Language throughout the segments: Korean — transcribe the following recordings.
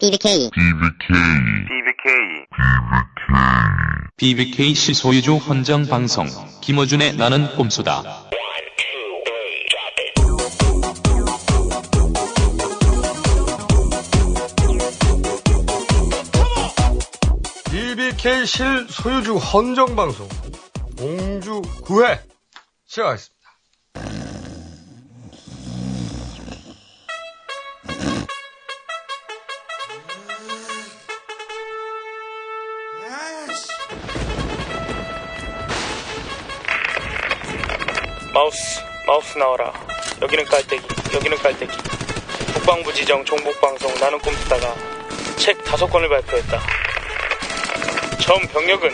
BBK. BBK 시 소유주 헌정 방송 김어준의 나는 꼼수다. BBK 실 소유주 헌정 방송 공주 9회 시작하겠습니다. 마우스, 마우스 나와라. 여기는 깔때기, 여기는 깔때기. 국방부 지정 종북방송 나는 꿈꾸다가 책 다섯 권을 발표했다. 전 병력은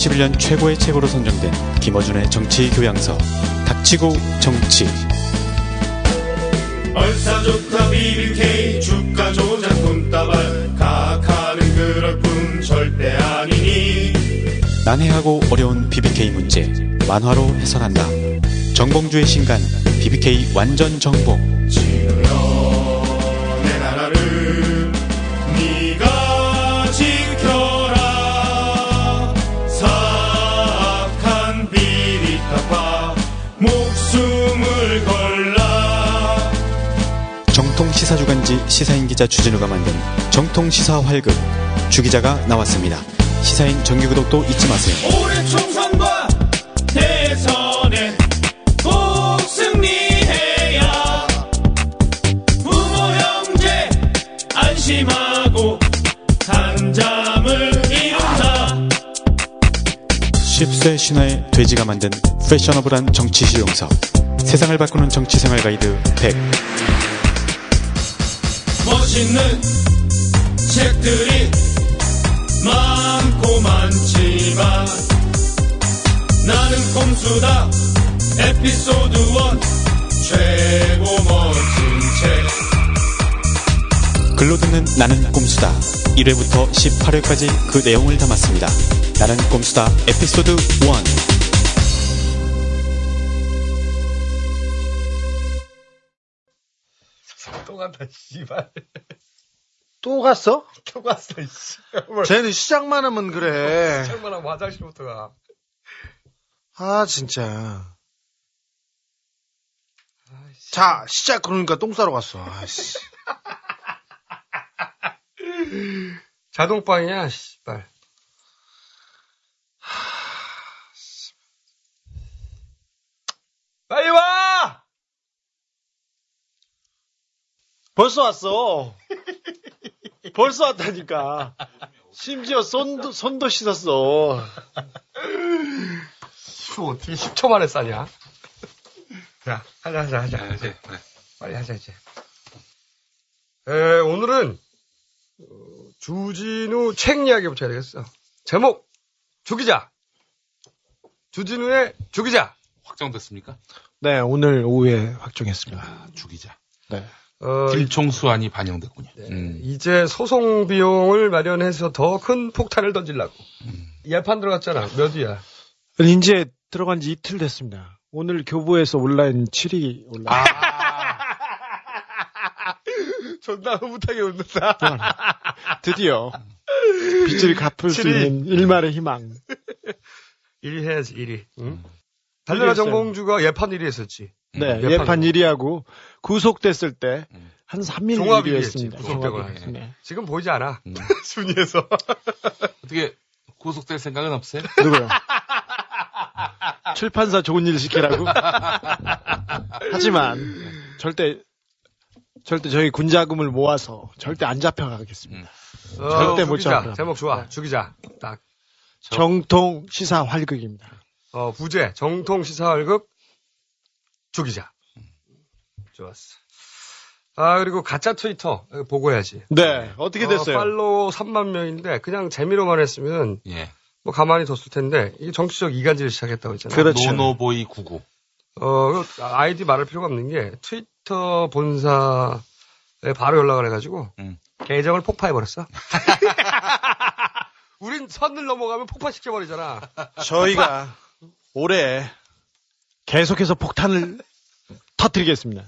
2011년 최고의 책으로 선정된 김어준의 정치 교양서 닥치고 정치. 얼싸 좋다 BBK 주가 조작 돈다발 각하는 그럴 뿐 절대 아니니. 난해하고 어려운 BBK 문제 만화로 해설한다. 정봉주의 신간 BBK 완전 정복 시사인 기자 주진우가 만든 정통 시사 활극. 주기자가 나왔습니다. 시사인 정규구독도 잊지 마세요. 올해 총선과 대선에 꼭 승리해야 부모 형제 안심하고 산잠을 이룬다. 10세 신화의 돼지가 만든 패셔너블한 정치 실용서 세상을 바꾸는 정치 생활 가이드 100 멋있는 책들이 많고 많지만 나는 꼼수다. 에피소드 1 최고 멋진 책. 글로 듣는 나는 꼼수다. 1회부터 18회까지 그 내용을 담았습니다. 나는 꼼수다. 에피소드 1 간다, 씨발. 또 갔어? 또 갔어, 씨. 뭘. 쟤는 시작만 하면 그래. 정말 하면 화장실부터 가. 아, 진짜. 자, 시작 그러니까 똥 싸러 갔어. 아이씨. 자동빵이야, 씨발. 빨리 와! 벌써 왔어. 벌써 왔다니까. 심지어 손도, 손도 씻었어. 이거 어떻게 10초 만에 싸냐? 자, 하자, 하자, 하자. 네, 빨리 하자, 이제. 에, 오늘은, 어, 주진우 책 이야기부터 해야 되겠어. 제목, 주기자. 주진우의 주기자. 확정됐습니까? 네, 오늘 오후에 확정했습니다. 아, 주기자. 네. 어, 김총수안이 반영됐군요. 네, 음. 이제 소송 비용을 마련해서 더 큰 폭탄을 던지려고. 음. 예판 들어갔잖아. 몇 위야? 이제 들어간 지 이틀 됐습니다. 오늘 교보에서 온라인 7위 올라. 아, 존나 흐뭇하게 웃는다. 드디어 빚을 갚을 수 7위. 있는 일말의 희망. 1위 해야지, 1위. 응? 음. 달려라. 정봉주가 예판 1위 했었지. 네, 예판 예판 1위하고 구속됐을 때 음. 한 3일 종합 1위 1위 했습니다. 했지, 종합 구속되고 1위. 네. 지금 보이지 않아. 음. 순위에서. 어떻게 구속될 생각은 없어요? 누구요? 출판사 좋은 일 시키라고? 하지만 절대 절대 저희 군자금을 모아서 절대 안 잡혀가겠습니다. 어, 절대 못. 잡아. 제목 좋아. 주기자. 딱. 정통 시사 활극입니다. 어, 부제. 정통 시사 활극 주기자. 좋았어. 아, 그리고 가짜 트위터 이거 보고 해야지. 네, 어떻게 됐어요? 어, follow 3만 명인데 그냥 재미로만 했으면 예. 뭐 가만히 뒀을 텐데 이게 정치적 이간질을 시작했다고 했잖아요. 그렇죠. 노노보이 99. 어, 그 아이디 말할 필요가 없는 게 트위터 본사에 바로 연락을 해 가지고 음. 계정을 폭파해 버렸어. 우린 선을 넘어가면 폭파시켜 버리잖아. 저희가 올해 계속해서 폭탄을 터뜨리겠습니다.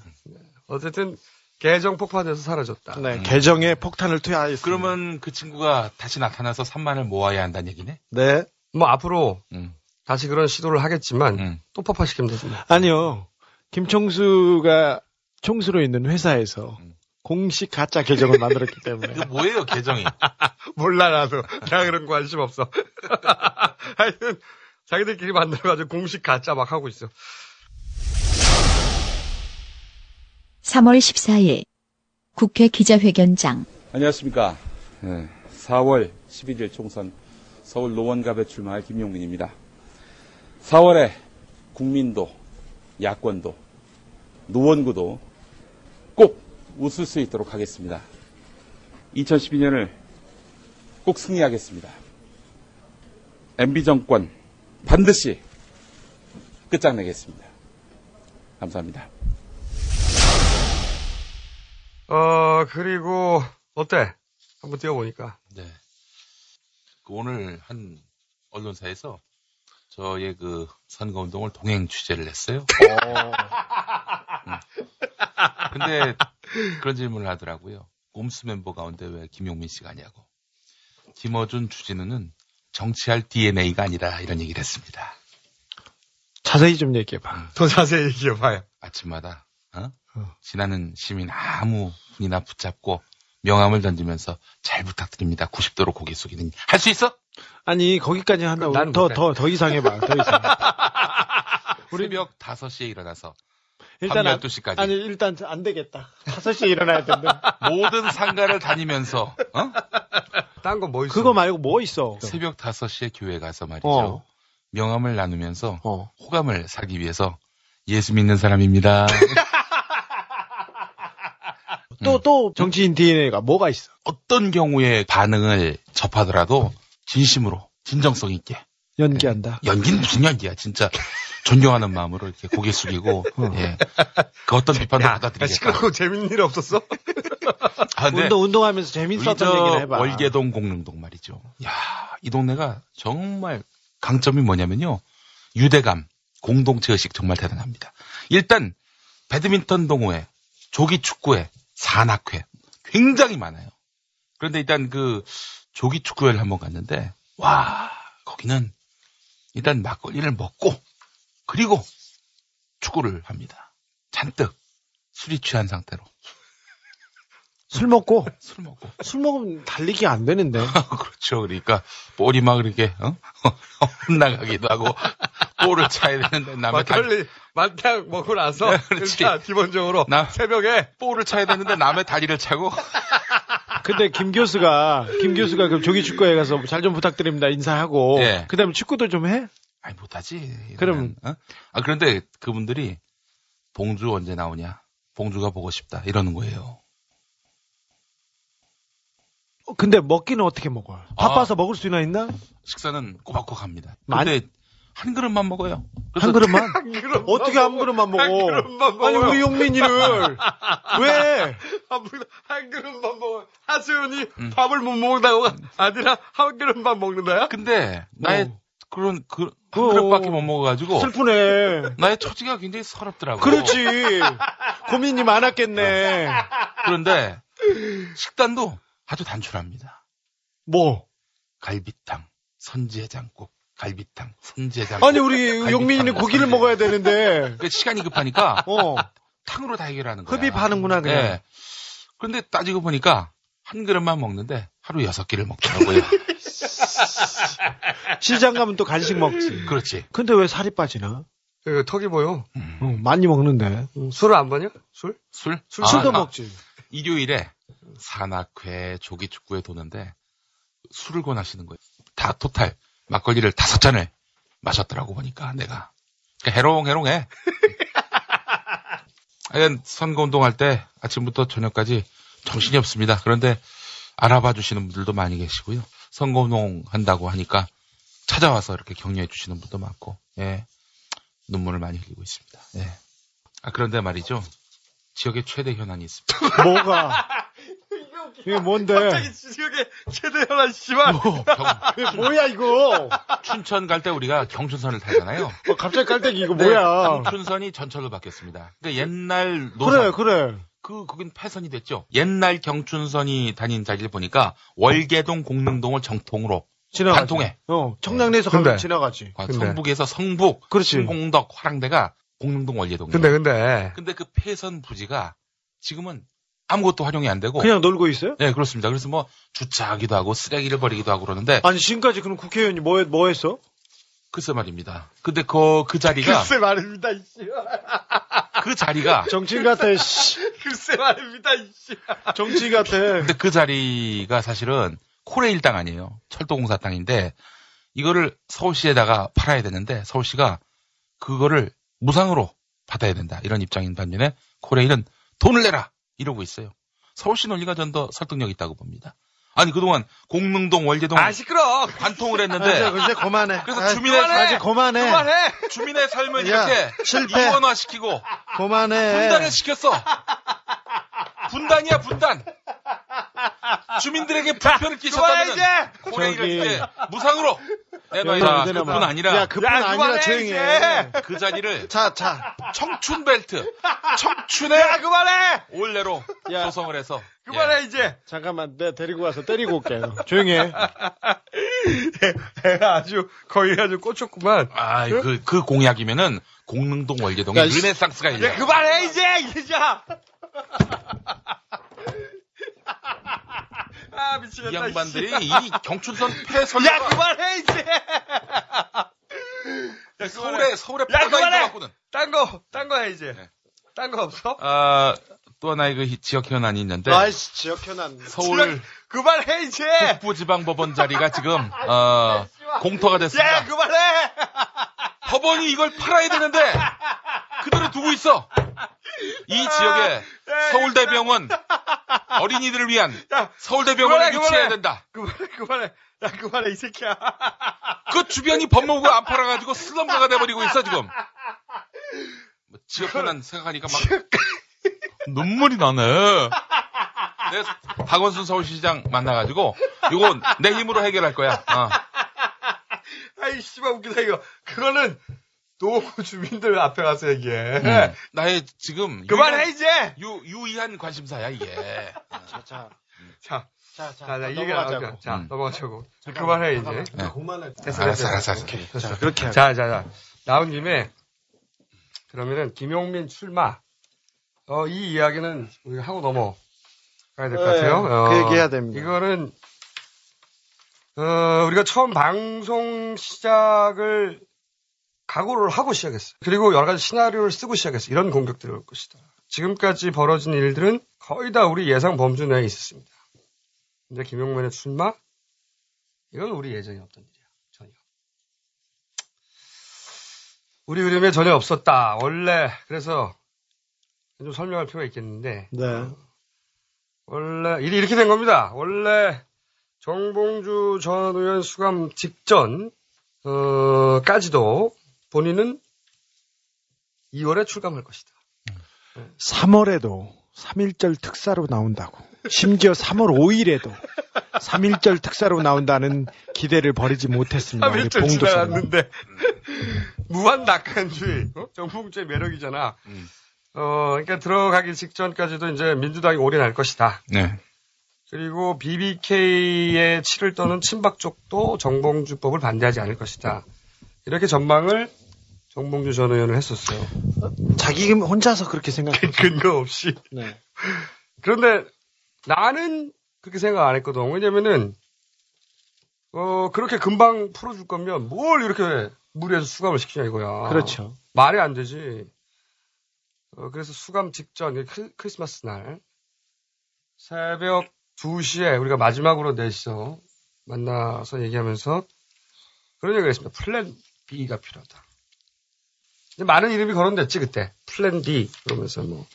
어쨌든 계정 폭파돼서 사라졌다. 네, 음. 계정에 폭탄을 투하하겠습니다. 그러면 그 친구가 다시 나타나서 3만을 모아야 한다는 얘기네? 네. 뭐 앞으로 응, 다시 그런 시도를 하겠지만 응. 또 폭파시키면 되지 뭐. 아니요. 김총수가 총수로 있는 회사에서 음. 공식 가짜 계정을 만들었기 때문에 이거 뭐예요, 계정이? 몰라 나도 나 그런 거 관심 없어. 하여튼 자기들끼리 만들어가지고 공식 가짜 막 하고 있어. 3월 14일 국회 기자회견장 안녕하십니까. 4월 11일 총선 서울 노원갑에 출마할 김용민입니다. 4월에 국민도, 야권도, 노원구도 꼭 웃을 수 있도록 하겠습니다. 2012년을 꼭 승리하겠습니다. MB 정권 반드시 끝장내겠습니다. 감사합니다. 어 그리고 어때? 한번 뛰어보니까 네. 그 오늘 한 언론사에서 저의 그 선거운동을 동행 취재를 했어요. 음. 근데 그런 질문을 하더라고요. 꼼수 멤버 가운데 왜 김용민 씨가 아냐고. 김어준 주진우는 정치할 DNA가 아니라 이런 얘기를 했습니다. 자세히 좀 얘기해봐. 더 자세히 얘기해봐요. 아침마다 어? 어. 지나는 시민 아무 분이나 붙잡고 명함을 던지면서 잘 부탁드립니다. 90도로 고개 숙이는 할 수 있어? 아니 거기까지 한다고 난 더. 더 더 이상 해 봐. 더 이상. 우리 새벽 5시에 일어나서 일단 밤 안- 12시까지 아니 일단 안 되겠다. 5시에 일어나야 된다. 모든 상가를 다니면서 어? 딴 건 뭐 있어? 그거 말고 뭐 있어? 새벽 5시에 교회 가서 말이죠. 어. 명함을 나누면서 어. 호감을 사기 위해서 예수 믿는 사람입니다. 또또 정치인 DNA가 뭐가 있어? 어떤 경우에 반응을 접하더라도 진심으로 진정성 있게 연기한다. 연기는 무슨 연기야 진짜 존경하는 마음으로 이렇게 고개 숙이고 예. 그 어떤 비판도 받아들이겠다. 시끄럽고 재밌는 일 없었어? 아, 운동 운동하면서 재밌었던 얘기를 해봐. 월계동 공릉동 말이죠. 야, 이 동네가 정말 강점이 뭐냐면요. 유대감, 공동체 의식 정말 대단합니다. 일단 배드민턴 동호회, 조기 축구회, 산악회 굉장히 많아요. 그런데 일단 그 조기 축구회를 한번 갔는데 와, 거기는 일단 막걸리를 먹고 그리고 축구를 합니다. 잔뜩 술이 취한 상태로 술 먹고 술 먹고 술 먹으면 달리기 안 되는데. 그렇죠. 그러니까 볼이 막 이렇게 어? 혼나가기도 하고 볼을 차야 되는데 남의 달, 막걸리 만탕 먹고 나서 네, 그렇지. 기본적으로 나- 새벽에 볼을 차야 되는데 남의 다리를 차고 근데 김 교수가 김 교수가 그 조기 축구에 가서 잘 좀 부탁드립니다 인사하고 예. 그다음에 축구도 좀 해. 아니 못하지. 이거는, 그럼- 어? 아 그런데 그분들이 봉주 언제 나오냐? 봉주가 보고 싶다 이러는 거예요. 어, 근데 먹기는 어떻게 먹어? 바빠서 아. 먹을 수나 있나? 식사는 꼬박꼬박 합니다. 많이- 근데 한 그릇만 먹어요. 한 그릇만? 한 그릇만 어떻게 한 먹어. 그릇만 먹어? 한 그릇만 먹어요. 아니 우리 용민이를 왜? 한, 그릇- 한 그릇만 먹어. 하수연이 음. 밥을 못 먹는다고가 아니라 한 그릇만 먹는다야? 근데 나의 어. 그런 그, 한 어. 그릇밖에 못 먹어가지고 슬프네. 나의 처지가 굉장히 서럽더라고. 그렇지. 고민이 많았겠네. 그런데 식단도 아주 단출합니다. 뭐? 갈비탕, 선지해장국, 갈비탕, 선지해장국. 아니 우리 용민이는 고기를. 먹어야 되는데. 그 시간이 급하니까 어. 탕으로 다 해결하는 거야. 흡입 하는구나 그냥. 네. 그런데 따지고 보니까 한 그릇만 먹는데 하루 여섯 끼를 먹더라고요. 시장 가면 또 간식 먹지. 그렇지. 근데 왜 살이 빠지나? 그 턱이 보여. 어, 많이 먹는데. 술을 안 마냐? 술? 술? 술, 아, 술도 아, 먹지. 일요일에 산악회, 조기축구에 도는데 술을 권하시는 거예요. 다 토탈 막걸리를 다섯 잔을 마셨더라고 보니까 내가. 그러니까 해롱해롱해. 하여간 선거 운동할 때 아침부터 저녁까지 정신이 없습니다. 그런데 알아봐 주시는 분들도 많이 계시고요. 선거운동 한다고 하니까 찾아와서 이렇게 격려해 주시는 분도 많고, 예. 눈물을 많이 흘리고 있습니다. 예. 아, 그런데 말이죠. 지역의 최대 현안이 있습니다. 뭐가? 이게 뭔데? 갑자기 지역에 최대 현안 씨발. 경- 이게 뭐야 이거? 춘천 갈 때 우리가 경춘선을 타잖아요. 어, 갑자기 깔때기 이거 네, 뭐야? 경춘선이 전철로 바뀌었습니다. 그러니까 옛날 노선 그래 그래. 그 거긴 폐선이 됐죠. 옛날 경춘선이 다닌 자리를 보니까 월계동 공릉동을 정통으로 지나가지. 반통해. 어 청량리에서 근데. 가면 지나가지. 아. 성북에서 성북, 그렇지. 신공덕, 화랑대가 공릉동 월계동이에요. 근데 근데 근데 그 폐선 부지가 지금은 아무것도 활용이 안 되고 그냥 놀고 있어요? 네 그렇습니다. 그래서 뭐 주차하기도 하고 쓰레기를 버리기도 하고 그러는데 아니 지금까지 그럼 국회의원이 뭐, 뭐 했어? 글쎄 말입니다. 근데 그, 그 자리가 글쎄 말입니다 이씨. 그 자리가 정치인 같아. 씨. 글쎄 말입니다 이씨. 정치인 같아. 근데 그 자리가 사실은 코레일 땅 아니에요. 철도공사 땅인데 이거를 서울시에다가 팔아야 되는데 서울시가 그거를 무상으로 받아야 된다. 이런 입장인 반면에 코레일은 돈을 내라 이러고 있어요. 서울시 논리가 전 더 설득력 있다고 봅니다. 아니 그동안 공릉동 월계동 아 시끄러. 관통을 아, 했는데 이제, 이제 그만해. 그래서 아, 주민의 그만해. 이제 그만해. 그만해. 주민의 삶을 야, 이렇게 실패. 이원화시키고 그만해. 분단을 시켰어. 분단이야 분단. 주민들에게 불편을 끼쳤다면 저기- 이제 무상으로. 여기다 그뿐. 아니라 야, 그뿐 야, 아니라 조용히. 해. 그 자리를 자, 자. 청춘 벨트, 청춘의 야 그만해. 올레로 야. 조성을 해서 그만해 이제. 잠깐만, 내가 데리고 가서 때리고 올게. 조용히 해. 애가 아주 거의 아주 꽂혔구만. 아, 그, 그 공약이면은 공릉동 월계동에. 르네상스가. 야 그만해 이제 이제. 아 미치겠다. 이 양반들이 씨. 이 경춘선 폐선 야 그만해 이제. 야 서울에 서울에 야, 그만해! 딴 거 딴거해 이제. 네. 딴거 없어? 아, 또 하나의 그 지역 현안이 있는데 아이씨, 지역 현안. 서울 그만해 이제. 북부지방법원 자리가 지금 어, 공터가 야 됐습니다. 그만해. 법원이 이걸 팔아야 되는데 그대로 두고 있어. 이 지역에 서울대병원 어린이들을 위한 야 서울대병원을 유치해야. 된다. 그만해 그만해. 야 그만해 이 새끼야. 그 주변이 법무부가 안 팔아가지고 슬럼가가 돼버리고 있어 지금. 뭐 지역 현안 생각하니까 막 눈물이 나네. 내가 박원순 서울시장 만나가지고 이거 내 힘으로 해결할 거야. 어. 아이 씨발 웃기다 이거. 그거는 노구 주민들 앞에 가서 얘기해. 음. 나의 지금 그만해 이제. 유, 유의한 관심사야 이게. 자, 자. 자, 자, 자. 자, 자, 이게 넘어가자고. 자, 음. 넘어가자고. 그만해 이제. 네. 그만해. 됐어, 알았어, 됐어. 알았어, 알았어. 오케이, 자, 됐어. 그렇게 하자. 자, 자, 자. 나온 김에 그러면은 김용민 출마. 어, 이 이야기는 우리가 하고 넘어가야 될것 네, 같아요. 어, 그 얘기 해야 됩니다. 이거는 어, 우리가 처음 방송 시작을 각오를 하고 시작했어요. 그리고 여러 가지 시나리오를 쓰고 시작했어요. 이런 공격들이 올 것이다. 지금까지 벌어진 일들은 거의 다 우리 예상 범주 내에 있었습니다. 근데 김용민의 출마? 이건 우리 예정이 없던 일이야. 전혀. 우리 그림에 전혀 없었다. 원래 그래서 좀 설명할 필요가 있겠는데 네. 원래 일이 이렇게 된 겁니다. 원래 정봉주 전 의원 수감 직전 어, 까지도 본인은 2월에 출감할 것이다. 3월에도 3.1절 특사로 나온다고. 심지어 3월 5일에도 3.1절 특사로 나온다는 기대를 버리지 못했습니다. 우리 3일절 봉도 씨는. 지나갔는데 무한 낙한주의 어? 정봉주의 매력이잖아. 음. 어, 그러니까 들어가기 직전까지도 이제 민주당이 올인할 것이다. 네. 그리고 BBK의 치를 떠는 친박 쪽도 정봉주법을 반대하지 않을 것이다. 이렇게 전망을 정봉주 전 의원은 했었어요. 자기 혼자서 그렇게 생각했죠. 근거 없이. 네. 그런데 나는 그렇게 생각 안 했거든. 왜냐면은, 어, 그렇게 금방 풀어줄 거면 뭘 이렇게 무리해서 수감을 시키냐 이거야. 그렇죠. 말이 안 되지. 어, 그래서 수감 직전, 크- 크리스마스 날, 새벽 2시에 우리가 마지막으로 넷이서 만나서 얘기하면서 그런 얘기를 했습니다. 플랜 B가 필요하다. 많은 이름이 거론됐지, 그때. 플랜 B. 그러면서 뭐.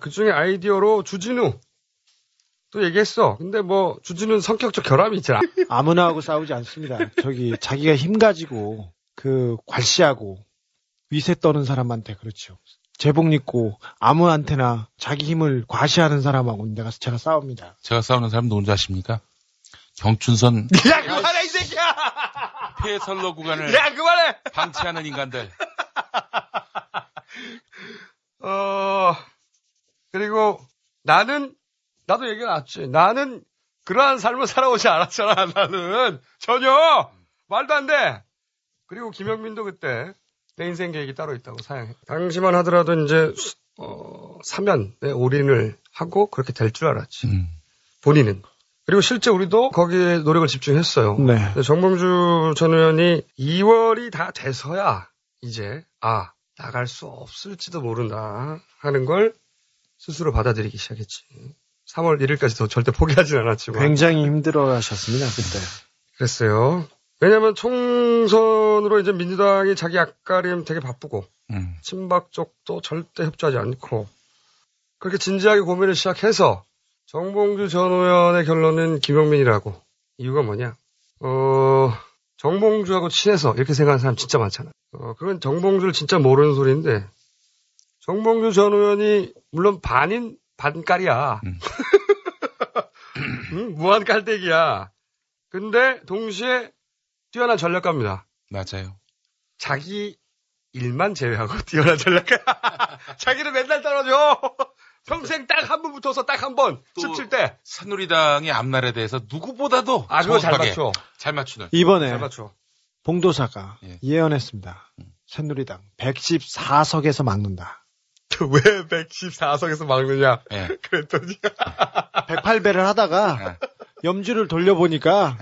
그 중에 아이디어로 주진우. 또 얘기했어. 근데 뭐, 주진우는 성격적 결함이 있잖아. 아무나 하고 싸우지 않습니다. 저기 자기가 힘 가지고 그 괄시하고 위세 떠는 사람한테 그렇죠. 제복 입고 아무한테나 자기 힘을 과시하는 사람하고 내가 제가 싸웁니다. 제가 싸우는 사람 누군지 아십니까? 경춘선 야, 그만해, 이 새끼야! 폐선로 구간을 야, 그만해! 방치하는 인간들. 어, 그리고 나는, 나도 얘기 나왔지. 나는 그러한 삶을 살아오지 않았잖아, 나는. 전혀! 말도 안 돼! 그리고 김영민도 그때 내 인생 계획이 따로 있다고 사양해. 당시만 하더라도 이제, 어, 사면에 올인을 하고 그렇게 될 줄 알았지. 음. 본인은. 그리고 실제 우리도 거기에 노력을 집중했어요. 네. 정봉주 전 의원이 2월이 다 돼서야 이제 아 나갈 수 없을지도 모른다 하는 걸 스스로 받아들이기 시작했지. 3월 1일까지도 절대 포기하진 않았지만 굉장히 힘들어 하셨습니다, 그때. 그랬어요. 왜냐하면 총선으로 이제 민주당이 자기 앞가림 되게 바쁘고 음. 친박 쪽도 절대 협조하지 않고 그렇게 진지하게 고민을 시작해서 정봉주 전 의원의 결론은 김용민이라고 이유가 뭐냐? 어 정봉주하고 친해서 이렇게 생각하는 사람 진짜 많잖아. 어 그건 정봉주를 진짜 모르는 소리인데 정봉주 전 의원이 물론 반인 반깔이야. 음. 응? 무한 깔때기야. 근데 동시에 뛰어난 전략가입니다. 맞아요. 자기 일만 제외하고 뛰어난 전략가. 자기는 맨날 떨어져. 평생 딱 한 번 붙어서 딱 한 번. 또 17대. 새누리당의 앞날에 대해서 누구보다도 아, 그거 잘 맞춰. 잘 맞추는. 이번에 잘 맞춰. 봉도사가 예. 예언했습니다. 새누리당 114석에서 막는다. 왜 114석에서 막느냐. 예. 그랬더니. 108배를 하다가 예. 염주를 돌려보니까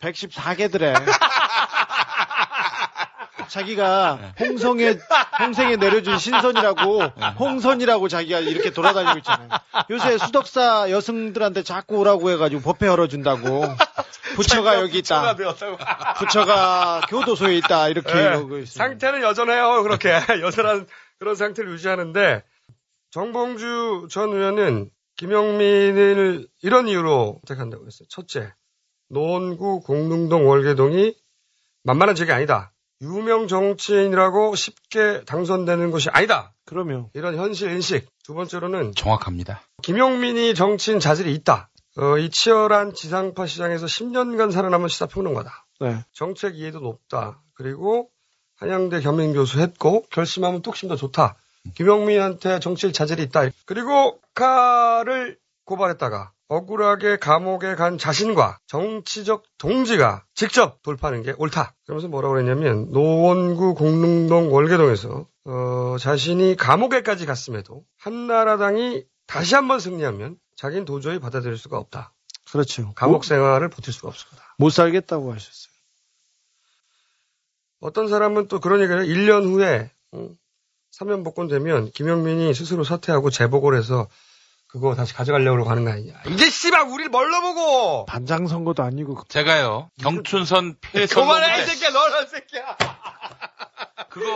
114개더래. 자기가 홍성에 홍생에 내려준 신선이라고 홍선이라고 자기가 이렇게 돌아다니고 있잖아요. 요새 수덕사 여성들한테 자꾸 오라고 해가지고 법회 열어준다고 부처가 여기 있다. 부처가 교도소에 있다 이렇게 예, 이러고 있어요. 상태는 여전해요. 그렇게. 여전한 그런 상태를 유지하는데 정봉주 전 의원은 김영민을 이런 이유로 택한다고 했어요. 첫째, 노원구 공릉동 월계동이 만만한 지역이 아니다. 유명 정치인이라고 쉽게 당선되는 것이 아니다. 그러면 이런 현실 인식. 두 번째로는 정확합니다. 김용민이 정치인 자질이 있다. 어, 이 치열한 지상파 시장에서 10년간 살아남은 시사평론가다. 네. 정책 이해도 높다. 그리고 한양대 겸임 교수 했고 결심하면 뚝심 더 좋다. 김용민한테 정치일 자질이 있다. 그리고 카를 고발했다가 억울하게 감옥에 간 자신과 정치적 동지가 직접 돌파하는 게 옳다. 그러면서 뭐라고 그랬냐면 노원구 공릉동 월계동에서 어, 자신이 감옥에까지 갔음에도 한나라당이 다시 한번 승리하면 자기는 도저히 받아들일 수가 없다. 그렇죠. 감옥 생활을 버틸 수가 없을 거다. 못 살겠다고 하셨어요. 어떤 사람은 또 그런 얘기를 해요. 1년 후에 어, 사면 복권되면 김영민이 스스로 사퇴하고 재보고를 해서 그거 다시 가져가려고 하는 거 아니냐. 이제 씨발 우리를 뭘로 보고 반장 선거도 아니고 제가요 경춘선 폐선로 그만해 이 새끼야 너는 새끼야 그거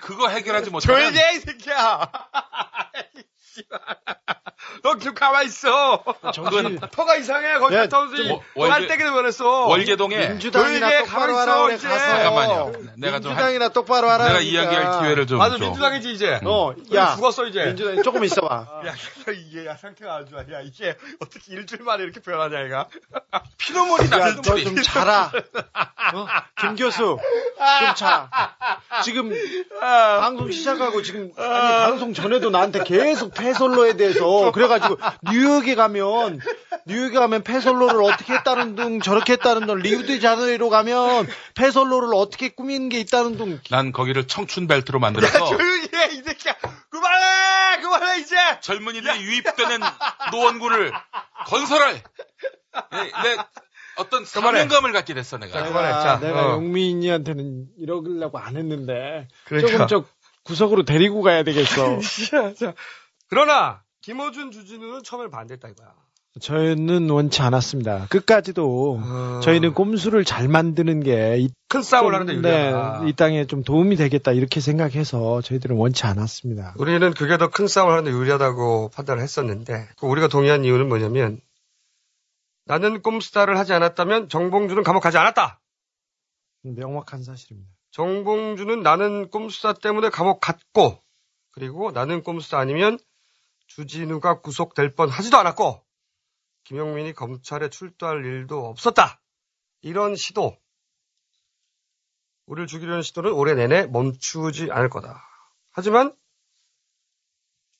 그거 해결하지 못하면 조용히 해 이 새끼야. 너 지금 가만히 있어 정신 터가 이상해 거기 야, 갔다 오지 저 월- 빨대기도 변했어 월계동에 민주당이나 똑바로 가만히 하라 있어, 그래. 가서 잠깐만요. 내가 좀 민주당이나 똑바로 하라 내가 그러니까. 이야기할 기회를 좀 맞아 줘. 민주당이지 이제 어, 우리 야 죽었어 이제 민주당이 조금 있어봐. 야, 이게 야, 상태가 안 좋아. 야, 이게 어떻게 일주일 만에 이렇게 변하냐, 얘가. 피눈물이다. 야, 너좀 자라. 어? 김 교수, 좀 자. 지금 방송 시작하고 지금 아니 방송 전에도 나한테 계속 패솔로에 대해서 그래가지고 뉴욕에 가면 뉴욕에 가면 패솔로를 어떻게 했다는 둥 저렇게 했다는 둥 리우드자네이로 가면 패솔로를 어떻게 꾸미는 게 있다는 둥 난 거기를 청춘 벨트로 만들어서 조용히 해, 이 새끼야. 그만해! 그만해, 이제! 젊은이들이 유입되는 노원구를 건설할 내, 내 어떤 사명감을 갖게 됐어 내가. 자, 그만해, 내가, 자, 내가 어. 용민이한테는 이러려고 안 했는데 그러니까. 조금 저 구석으로 데리고 가야 되겠어. 자, 자. 그러나, 김호준 주진우는 처음에 반대했다, 이거야. 저는 원치 않았습니다. 끝까지도 어. 저희는 꼼수를 잘 만드는 게 이, 큰 싸움을 좀, 하는데 네, 유리하다. 이 땅에 좀 도움이 되겠다 이렇게 생각해서 저희들은 원치 않았습니다. 우리는 그게 더 큰 싸움을 하는데 유리하다고 판단을 했었는데, 그 우리가 동의한 이유는 뭐냐면, 나는 꼼수다를 하지 않았다면 정봉주는 감옥 가지 않았다! 명확한 사실입니다. 정봉주는 나는 꼼수다 때문에 감옥 갔고, 그리고 나는 꼼수 아니면 주진우가 구속될 뻔 하지도 않았고 김용민이 검찰에 출두할 일도 없었다. 이런 시도 우리를 죽이려는 시도는 올해 내내 멈추지 않을 거다. 하지만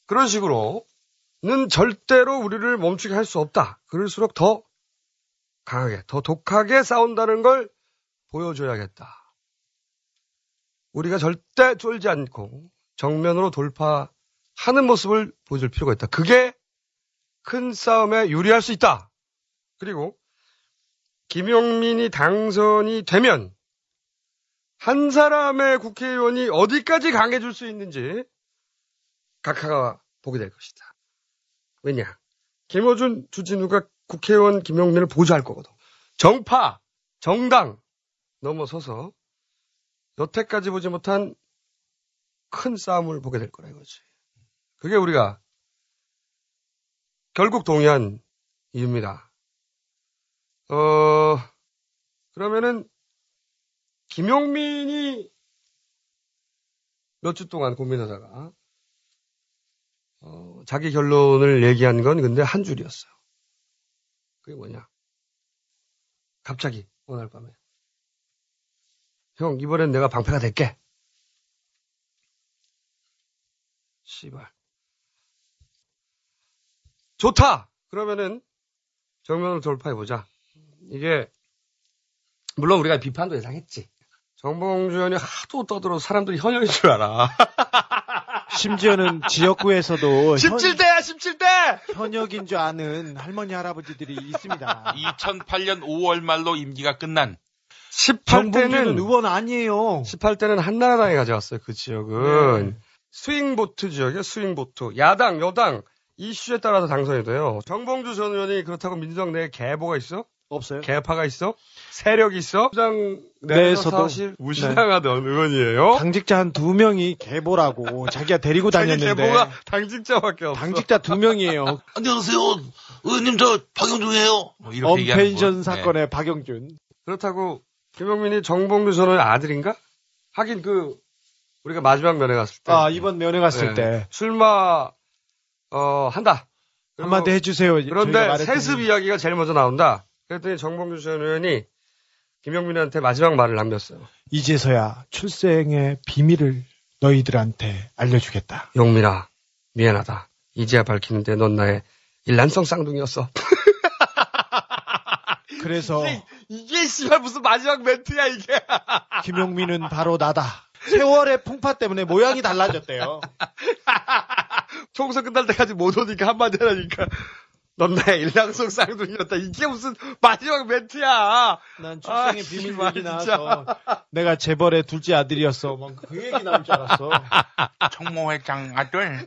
그런 식으로는 절대로 우리를 멈추게 할 수 없다. 그럴수록 더 강하게, 더 독하게 싸운다는 걸 보여줘야겠다. 우리가 절대 쫄지 않고 정면으로 돌파 하는 모습을 보여줄 필요가 있다. 그게 큰 싸움에 유리할 수 있다. 그리고 김용민이 당선이 되면 한 사람의 국회의원이 어디까지 강해질 수 있는지 각하가 보게 될 것이다. 왜냐? 김어준, 주진우가 국회의원 김용민을 보좌할 거거든. 정파, 정당 넘어서서 여태까지 보지 못한 큰 싸움을 보게 될 거라 이거지. 그게 우리가 결국 동의한 이유입니다. 어, 그러면은 김용민이 몇 주 동안 고민하다가 어, 자기 결론을 얘기한 건 근데 한 줄이었어요. 그게 뭐냐? 갑자기 오늘 밤에 형 이번엔 내가 방패가 될게. 씨발. 좋다. 그러면은 정면으로 돌파해 보자. 이게 물론 우리가 비판도 예상했지. 정봉주 의원이 하도 떠들어 사람들이 현역인 줄 알아. 심지어는 지역구에서도 17대야 17대. 현, 현역인 줄 아는 할머니 할아버지들이 있습니다. 2008년 5월 말로 임기가 끝난 정봉주는 18대는 의원 아니에요. 18대는 한나라당이 가져왔어요. 그 지역은 네. swing vote 지역이에요. swing vote. 야당, 여당 이슈에 따라서 당선이 돼요. 정봉주 전 의원이 그렇다고 민주당 내에 계보가 있어? 없어요? 계파가 있어? 세력이 있어? 당 내에서도- 내에서 사실 무시당하던 의원이에요. 당직자 한 두 명이 개보라고 자기가 데리고 다녔는데 개보가 당직자밖에 없어. 당직자 두 명이에요. 안녕하세요 의원님 저 박영중이에요 뭐 언펜션 거. 네. 사건의 박영준. 그렇다고 김용민이 정봉주 전 의원 아들인가? 하긴 그 우리가 마지막 면회 갔을 때 아 이번 면회 갔을 네. 때 출마 어 한다. 한마디 해주세요. 그런데. 세습 이야기가 제일 먼저 나온다. 그랬더니 정봉주 전 의원이 김용민한테 마지막 말을 남겼어요. 이제서야 출생의 비밀을 너희들한테 알려주겠다. 용민아, 미안하다. 이제야 밝히는데 넌 나의 일란성 쌍둥이였어. 그래서 이게 씨발 무슨 마지막 멘트야 이게. 김용민은 바로 나다. 세월의 풍파 때문에 모양이 달라졌대요. 총선 끝날 때까지 못 오니까 한마디 하라니까. 넌 나의 일란성 쌍둥이였다. 이게 무슨 마지막 멘트야. 난 출생의 아, 비밀 씨발, 얘기 진짜. 나와서 내가 재벌의 둘째 아들이었어. 뭐그 얘기 나올 줄 알았어. 청모 회장 아들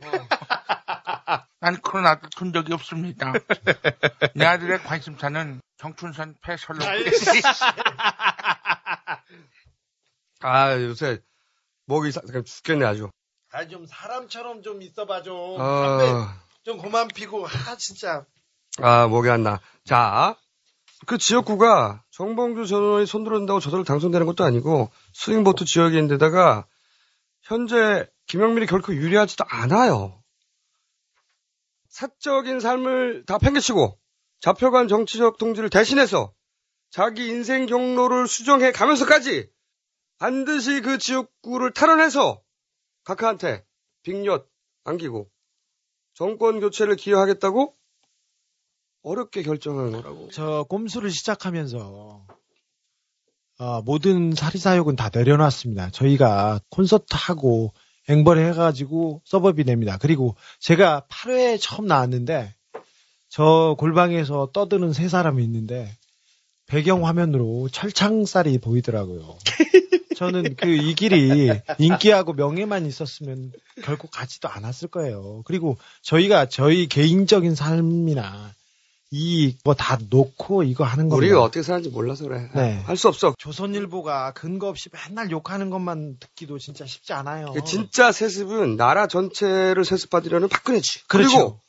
난 그런 아들 둔 적이 없습니다 내 아들의 관심사는 청춘선 폐설로 아 요새 목이 사- 죽겠네 아주. 아 좀 사람처럼 좀 있어봐 좀. 어, 담배 좀 그만 피고. 아 진짜. 아 목이 안 나. 자, 그 지역구가 정봉주 전 의원이 손들어준다고 저절로 당선되는 것도 아니고 스윙보트 지역인데다가 현재 김영민이 결코 유리하지도 않아요. 사적인 삶을 다 팽개치고 잡혀간 정치적 동지를 대신해서 자기 인생 경로를 수정해 가면서까지 반드시 그 지역구를 탈환해서 각하한테 빅엿 안기고 정권 교체를 기여하겠다고 어렵게 결정한 거라고. 저 꼼수를 시작하면서 아, 모든 사리사욕은 다 내려놨습니다. 저희가 콘서트 하고 앵벌 해가지고 서버비 냅니다. 그리고 제가 8회에 처음 나왔는데 저 골방에서 떠드는 세 사람이 있는데 배경 화면으로 철창살이 보이더라고요. 저는 그 이 길이 인기하고 명예만 있었으면 결국 가지도 않았을 거예요. 그리고 저희가 저희 개인적인 삶이나 이익 뭐다 놓고 이거 하는 겁니다. 우리가 어떻게 사는지 몰라서 그래. 네. 할 수 없어. 조선일보가 근거 없이 맨날 욕하는 것만 듣기도 진짜 쉽지 않아요. 그 진짜 세습은 나라 전체를 세습받으려는 박근혜지. 그렇죠. 그리고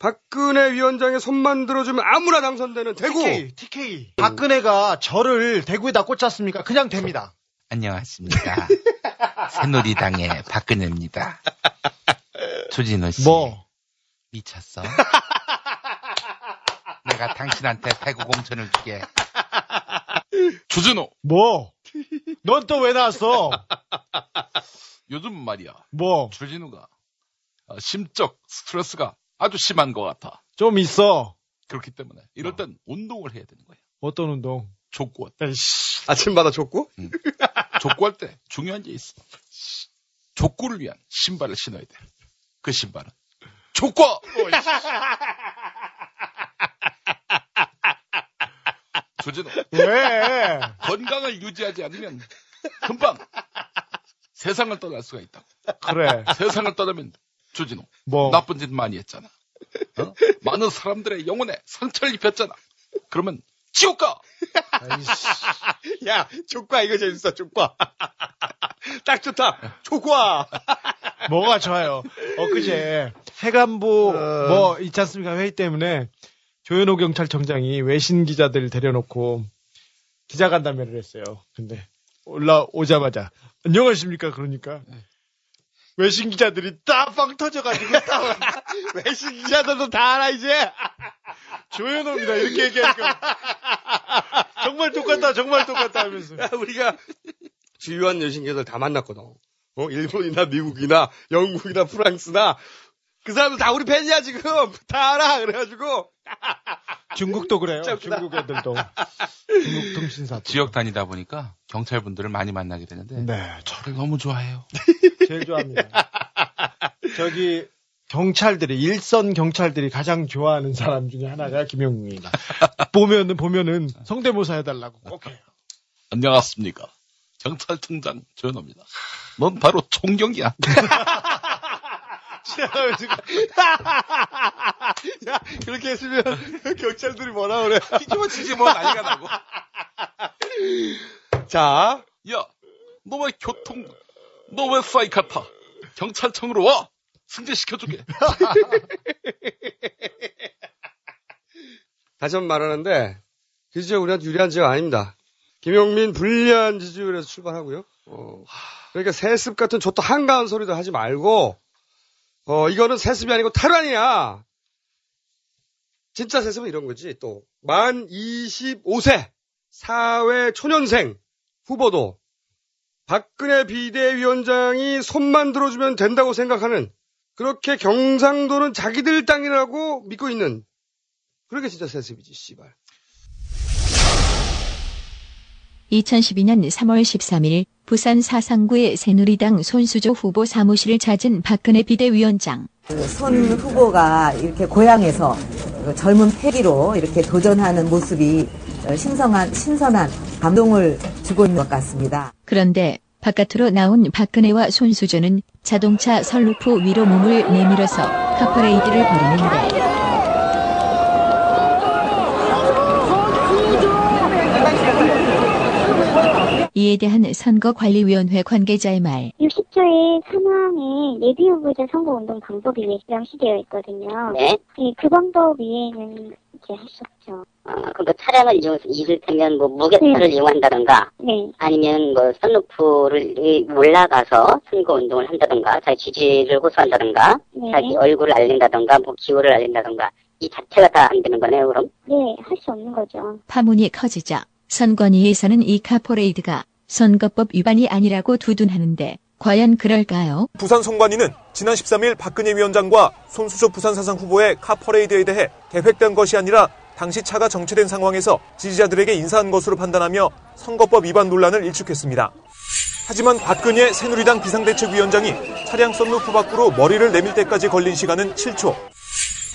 박근혜 위원장의 손만 들어주면 아무나 당선되는 대구. TK, TK. 박근혜가 저를 대구에다 꽂혔습니까? 그냥 됩니다. 안녕하십니까 새누리당의 박근혜입니다 주진우 씨. 뭐? 미쳤어? 내가 당신한테 배구 공천을 주게. 주진우, 뭐? 넌 또 왜 나왔어? 요즘 말이야. 뭐? 주진우가 어, 심적 스트레스가 아주 심한 것 같아. 좀 있어. 그렇기 때문에 이럴 땐 운동을 해야 되는 거야. 어떤 운동? 족구. 에이씨. 아침마다 족구? 족구 할 때 중요한 게 있어. 족구를 위한 신발을 신어야 돼. 그 신발은 족구! 주진우, 왜? 건강을 유지하지 않으면 금방 세상을 떠날 수가 있다고. 그래. 세상을 떠나면 주진우, 뭐? 나쁜 짓 많이 했잖아. 어? 많은 사람들의 영혼에 상처를 입혔잖아. 그러면 지옥 가! 야, 족과 이거 재밌어, 족과. 딱 좋다. 족과. 뭐가 좋아요? 엊그제 해관부 어. 뭐 있지 않습니까? 회의 때문에 조현호 경찰청장이 외신 기자들 데려놓고 기자 간담회를 했어요. 근데 올라오자마자 안녕하십니까? 그러니까 외신 기자들이 딱빵 터져가지고 딱 외신 기자들도 다 알아 이제 조현호입니다 이렇게 얘기하니까 정말 똑같다 정말 똑같다 하면서. 야, 우리가 주요한 여신계들 다 만났거든. 어, 일본이나 미국이나 영국이나 프랑스나. 그 사람들 다 우리 팬이야 지금. 다 알아. 그래가지고. 중국도 그래요. 중국 애들도. 중국 통신사 지역 다니다 보니까 경찰 분들을 많이 만나게 되는데 네. 저를 너무 좋아해요. 제일 좋아합니다. 저기 경찰들이 일선 경찰들이 가장 좋아하는 사람 중에 하나가 김영웅이다. 보면은 보면은 성대모사 해달라고 꼭 해요. 안녕하십니까. 경찰청장 조현호입니다. 넌 바로 총경이야. 야 그렇게 했으면 경찰들이 뭐라 그래 뒤집어 뒤집어 난리가 나고. 자 야, 너 왜 교통, 너 왜 사이카 타? 경찰청으로 와! 승진시켜주게. 다시 한번 말하는데 그 지역 우리한테 유리한 지역 아닙니다. 김용민 불리한 지지율에서 출발하고요. 어, 그러니까 세습 같은 좋다 한가한 소리도 하지 말고 어 이거는 세습이 아니고 탈환이야. 진짜 세습은 이런 거지. 또 만 25세 사회 초년생 후보도 박근혜 비대위원장이 손만 들어주면 된다고 생각하는 그렇게 경상도는 자기들 땅이라고 믿고 있는 그렇게 진짜 세습이지, 씨발. 2012년 3월 13일 부산 사상구의 새누리당 손수조 후보 사무실을 찾은 박근혜 비대위원장. 손 후보가 이렇게 고향에서 그 젊은 패기로 이렇게 도전하는 모습이 신성한, 신선한 감동을 주고 있는 것 같습니다. 그런데 바깥으로 나온 박근혜와 손수조는 자동차 선루프 위로 몸을 내밀어서 카퍼레이드를 벌이는데 이에 대한 선거관리위원회 관계자의 말. 60조의 산항에 예비 후보자 선거운동 방법이 명시되어 있거든요. 네. 그 방법 외에는 이제 할 수 없죠. 어, 그러니까 차량을 이용해서 이를테면 뭐 무게차를 네. 이용한다던가 네. 아니면 뭐 선루프를 이- 올라가서 선거 운동을 한다던가 자기 지지를 호소한다던가 네. 자기 얼굴을 알린다던가 뭐 기호를 알린다던가 이 자체가 다 안 되는 거네요 그럼? 네, 할 수 없는 거죠. 파문이 커지자 선관위에서는 이 카퍼레이드가 선거법 위반이 아니라고 두둔하는데 과연 그럴까요? 부산 선관위는 지난 13일 박근혜 위원장과 손수조 부산사상 후보의 카퍼레이드에 대해 계획된 것이 아니라 당시 차가 정체된 상황에서 지지자들에게 인사한 것으로 판단하며 선거법 위반 논란을 일축했습니다. 하지만 박근혜 새누리당 비상대책위원장이 차량 썬루프 밖으로 머리를 내밀 때까지 걸린 시간은 7초.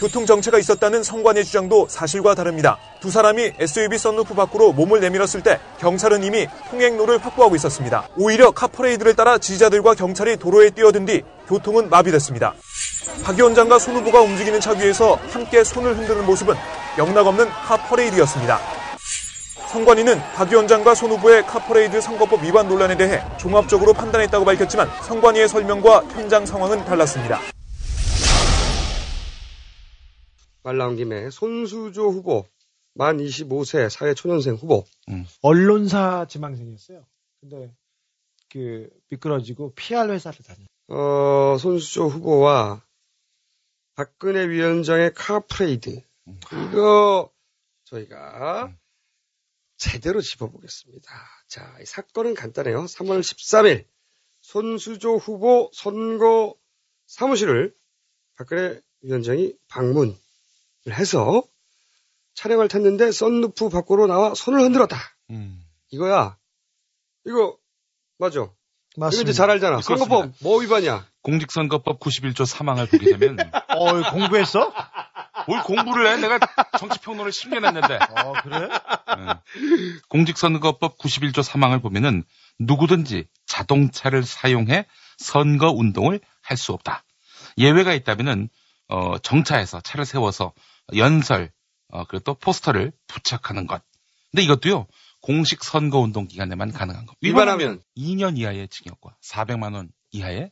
교통 정체가 있었다는 선관위의 주장도 사실과 다릅니다. 두 사람이 SUV 썬루프 밖으로 몸을 내밀었을 때 경찰은 이미 통행로를 확보하고 있었습니다. 오히려 카퍼레이드를 따라 지지자들과 경찰이 도로에 뛰어든 뒤 교통은 마비됐습니다. 박 위원장과 손 후보가 움직이는 차 위에서 함께 손을 흔드는 모습은 영락없는 카퍼레이드였습니다. 선관위는 박 위원장과 손 후보의 카퍼레이드 선거법 위반 논란에 대해 종합적으로 판단했다고 밝혔지만 선관위의 설명과 현장 상황은 달랐습니다. 말 나온 김에 손수조 후보, 만 25세 사회 초년생 후보. 언론사 지망생이었어요. 근데 그 미끄러지고 PR 회사를 다녀. 어, 손수조 후보와 박근혜 위원장의 카프레이드. 이거 저희가 제대로 짚어보겠습니다. 자, 이 사건은 간단해요. 3월 13일 손수조 후보 선거 사무실을 박근혜 위원장이 방문을 해서 차량을 탔는데 썬루프 밖으로 나와 손을 흔들었다. 음. 이거야. 이거 맞아. 이거 맞습니다. 이제 잘 알잖아. 그렇습니다. 선거법 뭐 위반이야? 공직선거법 91조 3항을 보게 되면 어, 공부했어? 뭘 공부를 해? 내가 정치평론을 10년 했는데. 어, 그래? 공직선거법 91조 3항을 보면은 누구든지 자동차를 사용해 선거 운동을 할 수 없다. 예외가 있다면은 어, 정차해서 차를 세워서 연설 어, 그리고 또 포스터를 부착하는 것. 근데 이것도요 공식 선거 운동 기간에만 가능한 거. 위반하면 2년 이하의 징역과 400만 원 이하의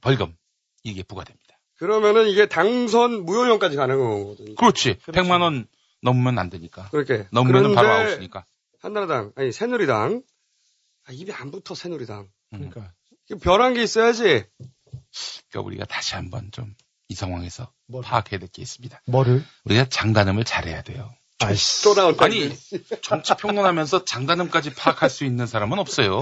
벌금 이게 부과됩니다. 그러면은 이게 당선 무효형까지 가는 거거든요. 그렇지. 100만 원 넘으면 안 되니까. 그렇게. 넘으면 바로 아웃이니까. 한나라당, 아니, 새누리당. 아, 입에 안 붙어, 새누리당. 그러니까. 이거 변한 게 있어야지. 그러니까 우리가 다시 한번 좀 이 상황에서 뭘? 파악해야 될 게 있습니다. 뭐를? 우리가 장단음을 잘해야 돼요. 아이씨. 또 나온다. 아니 정치 평론하면서 장단음까지 파악할 수 있는 사람은 없어요.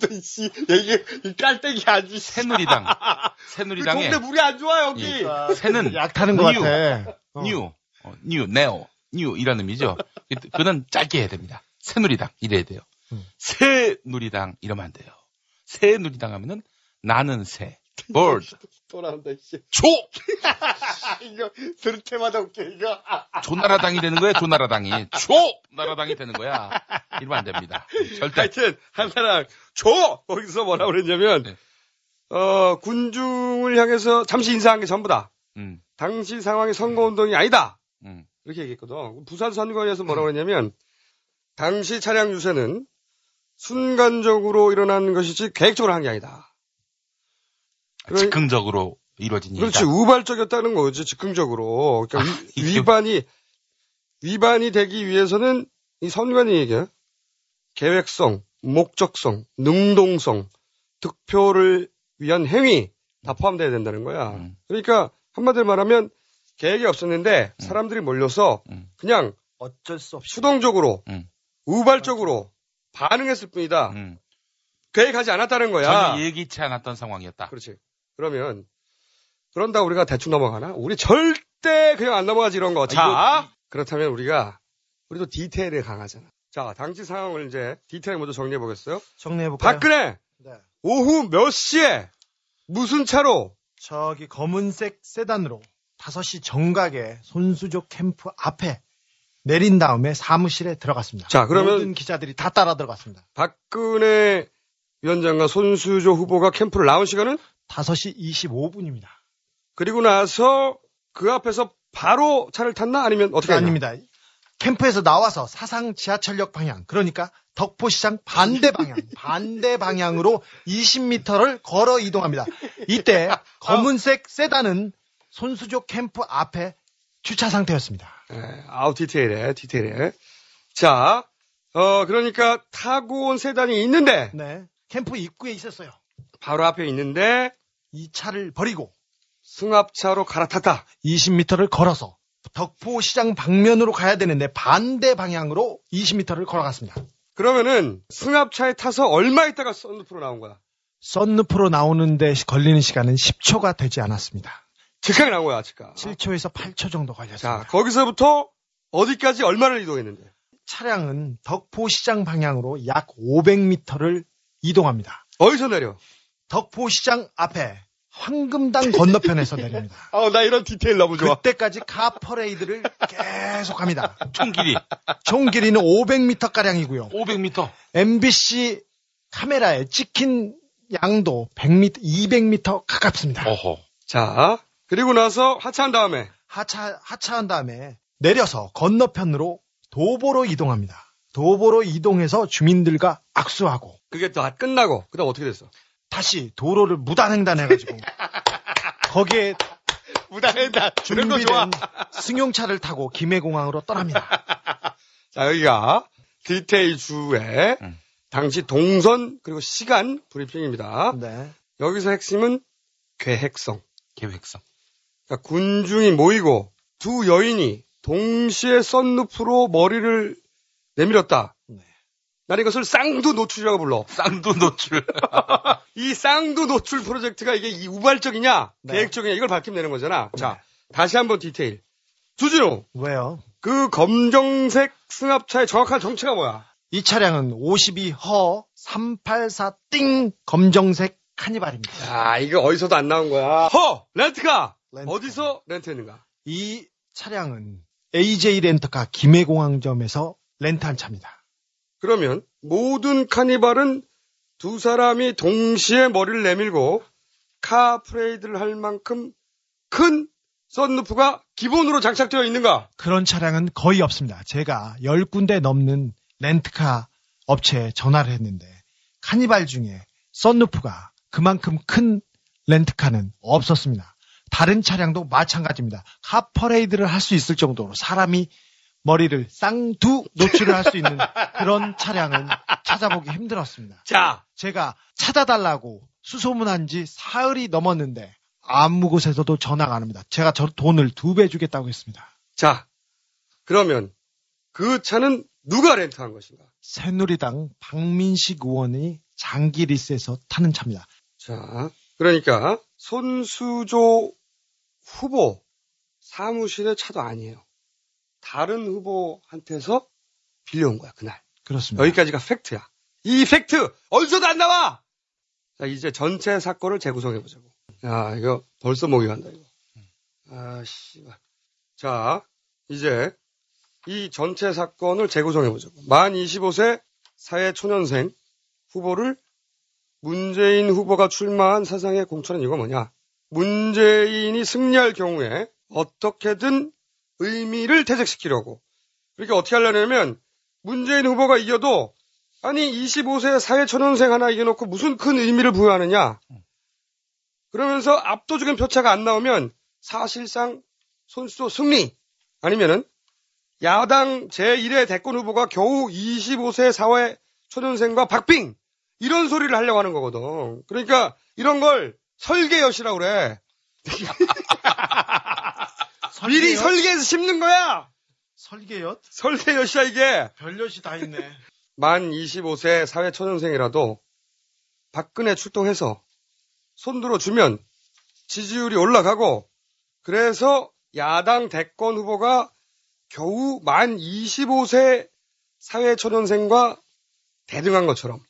또, 씨, 이게, 이 깔때기 아주. 새누리당, 그 새누리당의 동네 물이 안 좋아, 여기. 예, 새는 약 타는 것 뉴, 같아. 어. 뉴, 어, 뉴, 네오, 뉴 이런 의미죠. 그- 그는 짧게 해야 됩니다. 새누리당 이래야 돼요. 음. 새누리당 이러면 안 돼요. 새누리당 하면은 나는 새, bird, 또 나온다, 씨. 조, 이거, 들을 때마다 웃겨, 이거. 조나라당이 되는 거야. 조나라당이 조나라당이 되는 거야. 이러면 안 됩니다. 절대. 하여튼, 한나라당, 줘! 거기서 뭐라 그랬냐면, 네. 어, 군중을 향해서 잠시 인사한 게 전부다. 음, 당시 상황이 선거운동이 아니다. 음. 이렇게 얘기했거든. 부산 선거에서 뭐라고 했냐면, 당시 차량 유세는 순간적으로 일어난 것이지 계획적으로 한 게 아니다. 그러니- 즉흥적으로 이루어진 일이다. 그렇지, 우발적이었다는 거지, 즉흥적으로. 그러니까 아, 위- 위반이, 위반이 되기 위해서는 이 선관위 얘기야. 계획성, 목적성, 능동성, 득표를 위한 행위 다 포함돼야 된다는 거야. 음. 그러니까 한마디로 말하면 계획이 없었는데 사람들이 몰려서 음. 그냥 어쩔 수 없이. 수동적으로 음. 우발적으로 반응했을 뿐이다. 음. 계획하지 않았다는 거야. 전혀 예기치 않았던 상황이었다. 그렇지. 그러면 그런다 우리가 대충 넘어가나? 우리 절대 그냥 안 넘어가지 이런 거. 자, 그렇다면 우리가 우리도 디테일에 강하잖아. 자, 당시 상황을 이제 디테일 먼저 정리해 보겠어요. 정리해 볼까요? 박근혜 네. 오후 몇 시에 무슨 차로 저기 검은색 세단으로 5시 정각에 손수조 캠프 앞에 내린 다음에 사무실에 들어갔습니다. 자, 그러면- 모든 기자들이 다 따라 들어갔습니다. 박근혜 위원장과 손수조 후보가 캠프를 나온 시간은 5시 25분입니다. 그리고 나서 그 앞에서 바로 차를 탔나 아니면 어떻게? 아닙니다. 캠프에서 나와서 사상 지하철역 방향, 그러니까 덕포시장 반대 방향, 반대 방향으로 20m를 걸어 이동합니다. 이때 검은색 세단은 손수조 캠프 앞에 주차 상태였습니다. 예, 아우 디테일해 디테일해. 자, 어 그러니까 타고 온 세단이 있는데 네. 캠프 입구에 있었어요. 바로 앞에 있는데 이 차를 버리고 승합차로 갈아탔다. 20m를 걸어서 덕포시장 방면으로 가야 되는데 반대 방향으로 20m를 걸어갔습니다. 그러면은 승합차에 타서 얼마 있다가 썬루프로 나온 거야? 썬루프로 나오는데 걸리는 시간은 10초가 되지 않았습니다. 즉각에 나온 거야, 즉각. 7초에서 8초 정도 걸렸습니다. 자, 거기서부터 어디까지 얼마를 이동했는데? 차량은 덕포시장 방향으로 약 500m를 이동합니다. 어디서 내려? 덕포시장 앞에 황금당 건너편에서 내립니다. 아, 나 이런 디테일 너무 좋아. 그때까지 카퍼레이드를 계속합니다. 총 길이 총 길이는 500m 가량이고요. 500m. MBC 카메라에 찍힌 양도 100m, 200m 가깝습니다. 어허. 자, 그리고 나서 하차한 다음에 하차 하차한 다음에 내려서 건너편으로 도보로 이동합니다. 도보로 이동해서 주민들과 악수하고 그게 다 끝나고 그다음 어떻게 됐어? 다시 도로를 무단횡단해가지고 거기에 무단횡단. 준비된 승용차를 타고 김해공항으로 떠납니다. 자, 여기가 디테일 주의 음. 당시 동선 그리고 시간 브리핑입니다. 네. 여기서 핵심은 계획성. 계획성. 그러니까 군중이 모이고 두 여인이 동시에 썬루프로 머리를 내밀었다. 난 이것을 쌍두 노출이라고 불러. 쌍두 노출. 이 쌍두 노출 프로젝트가 이게 이 우발적이냐, 네. 계획적이냐 이걸 밝히면 되는 거잖아. 자, 다시 한번 디테일. 주진우, 왜요? 그 검정색 승합차의 정확한 정체가 뭐야? 이 차량은 52허 384띵 검정색 카니발입니다. 아, 이거 어디서도 안 나온 거야. 허! 렌트카! 렌트카. 어디서 렌트했는가? 이 차량은 AJ 렌터카 김해공항점에서 렌트한 차입니다. 그러면 모든 카니발은 두 사람이 동시에 머리를 내밀고 카 프레이드를 할 만큼 큰 썬루프가 기본으로 장착되어 있는가? 그런 차량은 거의 없습니다. 제가 10군데 넘는 렌트카 업체에 전화를 했는데 카니발 중에 썬루프가 그만큼 큰 렌트카는 없었습니다. 다른 차량도 마찬가지입니다. 카퍼레이드를 할 수 있을 정도로 사람이 머리를 쌍두 노출을 할 수 있는 그런 차량은 찾아보기 힘들었습니다. 자, 제가 찾아달라고 수소문한 지 사흘이 넘었는데 아무 곳에서도 전화가 안 옵니다. 제가 저 돈을 두 배 주겠다고 했습니다. 자, 그러면 그 차는 누가 렌트한 것인가? 새누리당 박민식 의원이 장기 리스에서 타는 차입니다. 자, 그러니까 손수조 후보 사무실의 차도 아니에요. 다른 후보한테서 빌려온 거야, 그날. 그렇습니다. 여기까지가 팩트야. 이 팩트 어디서도 안 나와. 자 이제 전체 사건을 재구성해 보자고. 야 이거 벌써 목이 간다 이거. 아씨. 자 이제 이 전체 사건을 재구성해 보자고. 만 25세 사회 초년생 후보를 문재인 후보가 출마한 사상의 공천은 이거 뭐냐? 문재인이 승리할 경우에 어떻게든 의미를 퇴색시키려고. 그렇게 어떻게 하려냐면 문재인 후보가 이겨도 아니 25세 사회 초년생 하나 이겨놓고 무슨 큰 의미를 부여하느냐. 그러면서 압도적인 표차가 안 나오면 사실상 손수조 승리 아니면은 야당 제1의 대권 후보가 겨우 25세 사회 초년생과 박빙 이런 소리를 하려고 하는 거거든. 그러니까 이런 걸 설계엿이라고 그래. 미리 설계해서 심는 거야. 설계엿? 설계엿이야 이게. 별엿이 다 있네. 만 25세 사회 초년생이라도 박근혜 출동해서 손들어 주면 지지율이 올라가고 그래서 야당 대권 후보가 겨우 만 25세 사회 초년생과 대등한 것처럼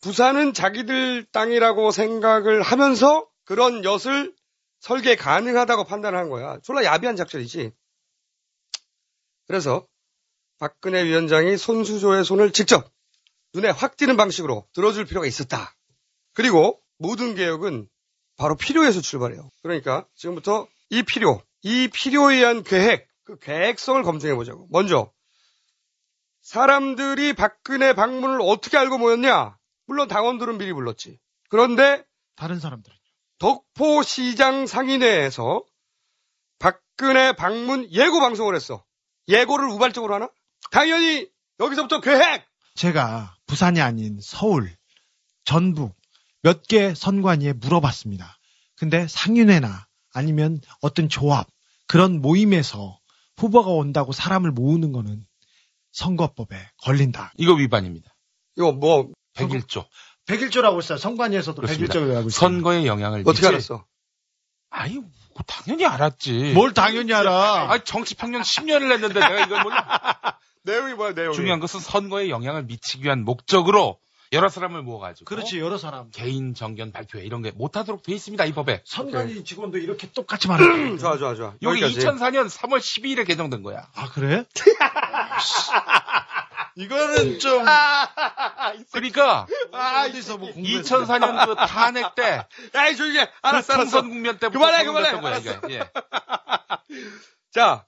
부산은 자기들 땅이라고 생각을 하면서 그런 엿을 설계 가능하다고 판단한 거야. 졸라 야비한 작전이지. 그래서 박근혜 위원장이 손수조의 손을 직접 눈에 확 띄는 방식으로 들어줄 필요가 있었다. 그리고 모든 개혁은 바로 필요에서 출발해요. 그러니까 지금부터 이 필요, 이 필요에 의한 계획, 그 계획성을 검증해 보자고. 먼저 사람들이 박근혜 방문을 어떻게 알고 모였냐? 물론 당원들은 미리 불렀지. 그런데 다른 사람들은 덕포시장 상인회에서 박근혜 방문 예고 방송을 했어. 예고를 우발적으로 하나? 당연히 여기서부터 계획! 제가 부산이 아닌 서울, 전북 몇 개 선관위에 물어봤습니다. 근데 상인회나 아니면 어떤 조합 그런 모임에서 후보가 온다고 사람을 모으는 거는 선거법에 걸린다. 이거 위반입니다. 이거 뭐 101조. 101조라고 했어요. 선관위에서도 그렇습니다. 101조라고 했어요. 선거의 영향을 어떻게 미치- 알았어? 아유, 뭐 당연히 알았지. 뭘 당연히 알아. 아, 정치 평년 10년을 했는데 내가 이걸 몰라. 내용이 뭐야, 내용이? 중요한 것은 선거에 영향을 미치기 위한 목적으로 여러 사람을 모아가지고. 그렇지 여러 사람. 개인 정견 발표회 이런 게 못하도록 돼 있습니다, 이 법에. 선관위 직원도 이렇게 똑같이 말해. 좋아, 좋아, 좋아. 여기 여기까지. 2004년 3월 12일에 개정된 거야. 아 그래? 이거는 좀 그러니까 어디서 뭐 공부했어? 2004년 그 탄핵 때, 야이 조용히 해. 알았어, 그 알았어. 총선 국면 때부터 그만해, 그만해. 거야, 이게. 예. 자,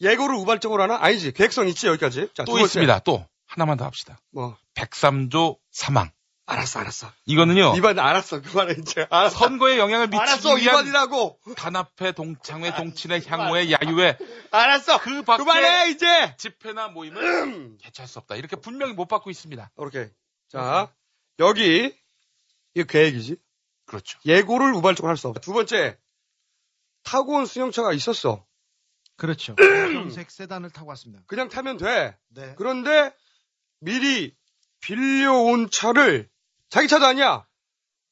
예고를 우발적으로 하나? 아니지. 계획성 있지, 여기까지. 자, 두 또 번째. 있습니다. 또 하나만 더 합시다. 뭐. 103조 사망. 알았어, 알았어. 이거는요. 이반 알았어. 그만해, 이제. 알았어. 선거에 영향을 미치기 알았어, 위한 이반이라고. 단합회, 동창회, 동친회, 향후회, 야유회 알았어. 그 밖에 그만해, 이제. 집회나 모임을 개최할 수 없다. 이렇게 분명히 못 받고 있습니다. 오케이. 자, 여기, 이게 계획이지. 그렇죠. 예고를 우발적으로 할 수 없다. 두 번째, 타고 온 승용차가 있었어. 그렇죠. 검정색 세단을 타고 왔습니다. 그냥 타면 돼. 네. 그런데 미리 빌려온 차를 자기 차도 아니야.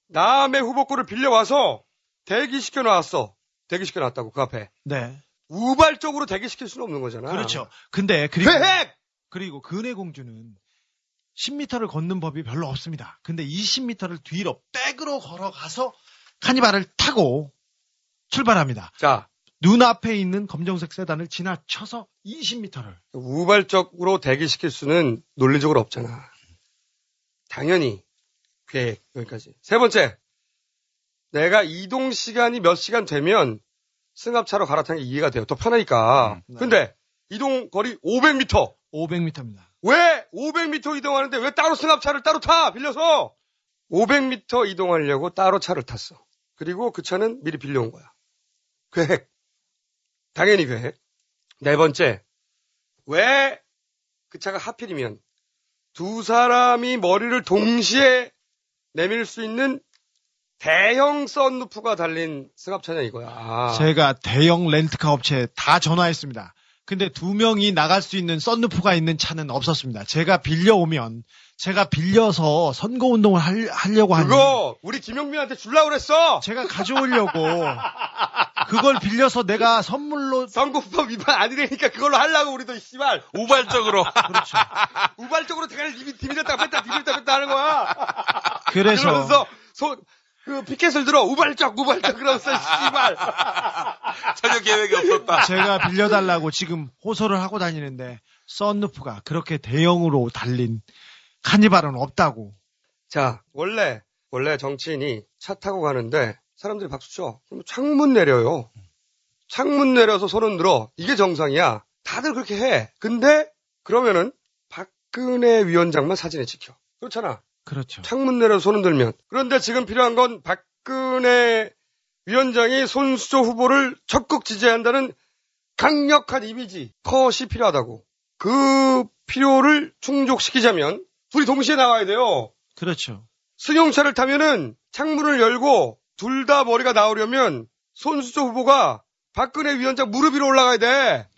남의 후보 거를 빌려와서 대기시켜 놨어. 대기시켜 놨다고 그 앞에. 네. 우발적으로 대기시킬 수는 없는 거잖아. 그렇죠. 근데 그리고 회핵! 그리고 근해 공주는 10m를 걷는 법이 별로 없습니다. 근데 20m를 뒤로 백으로 걸어가서 카니발을 타고 출발합니다. 자, 눈앞에 있는 검정색 세단을 지나쳐서 20m를 우발적으로 대기시킬 수는 논리적으로 없잖아. 당연히 계획 여기까지. 세 번째, 내가 이동 시간이 몇 시간 되면 승합차로 갈아타는 게 이해가 돼요. 더 편하니까. 네. 근데 이동 거리 500m. 500m입니다. 왜 500m 이동하는데 왜 따로 승합차를 따로 타? 빌려서 500m 이동하려고 따로 차를 탔어. 그리고 그 차는 미리 빌려온 거야. 계획. 당연히 계획. 네 번째, 왜 그 차가 하필이면 두 사람이 머리를 동시에 내밀 수 있는 대형 썬루프가 달린 승합차냐 이거야. 제가 대형 렌트카 업체에 다 전화했습니다. 근데 두 명이 나갈 수 있는 썬루프가 있는 차는 없었습니다. 제가 빌려오면 제가 빌려서 선거 운동을 할, 하려고 하니 그거 우리 김영민한테 줄라 그랬어. 제가 가져오려고 그걸 빌려서 내가 선물로 선거법 위반 아니라니까 그걸로 하려고 우리도 씨발 우발적으로. 그렇죠. 우발적으로 대가리 디비- 디비렸다 뺐다 디비렸다 뺐다 하는 거야. 그래서 그러면서 손 그 피켓을 들어 우발적 우발적 그러면서 씨발. 전혀 계획이 없었다. 제가 빌려달라고 지금 호소를 하고 다니는데 썬루프가 그렇게 대형으로 달린 카니발은 없다고. 자 원래 원래 정치인이 차 타고 가는데 사람들이 박수 쳐. 그럼 창문 내려요. 창문 내려서 손은 들어. 이게 정상이야. 다들 그렇게 해. 근데 그러면은 박근혜 위원장만 사진에 찍혀. 그렇잖아. 그렇죠. 창문 내려 손을 들면. 그런데 지금 필요한 건 박근혜 위원장이 손수조 후보를 적극 지지한다는 강력한 이미지, 컷이 필요하다고. 그 필요를 충족시키자면 둘이 동시에 나와야 돼요. 그렇죠. 승용차를 타면은 창문을 열고 둘 다 머리가 나오려면 손수조 후보가 박근혜 위원장 무릎 위로 올라가야 돼.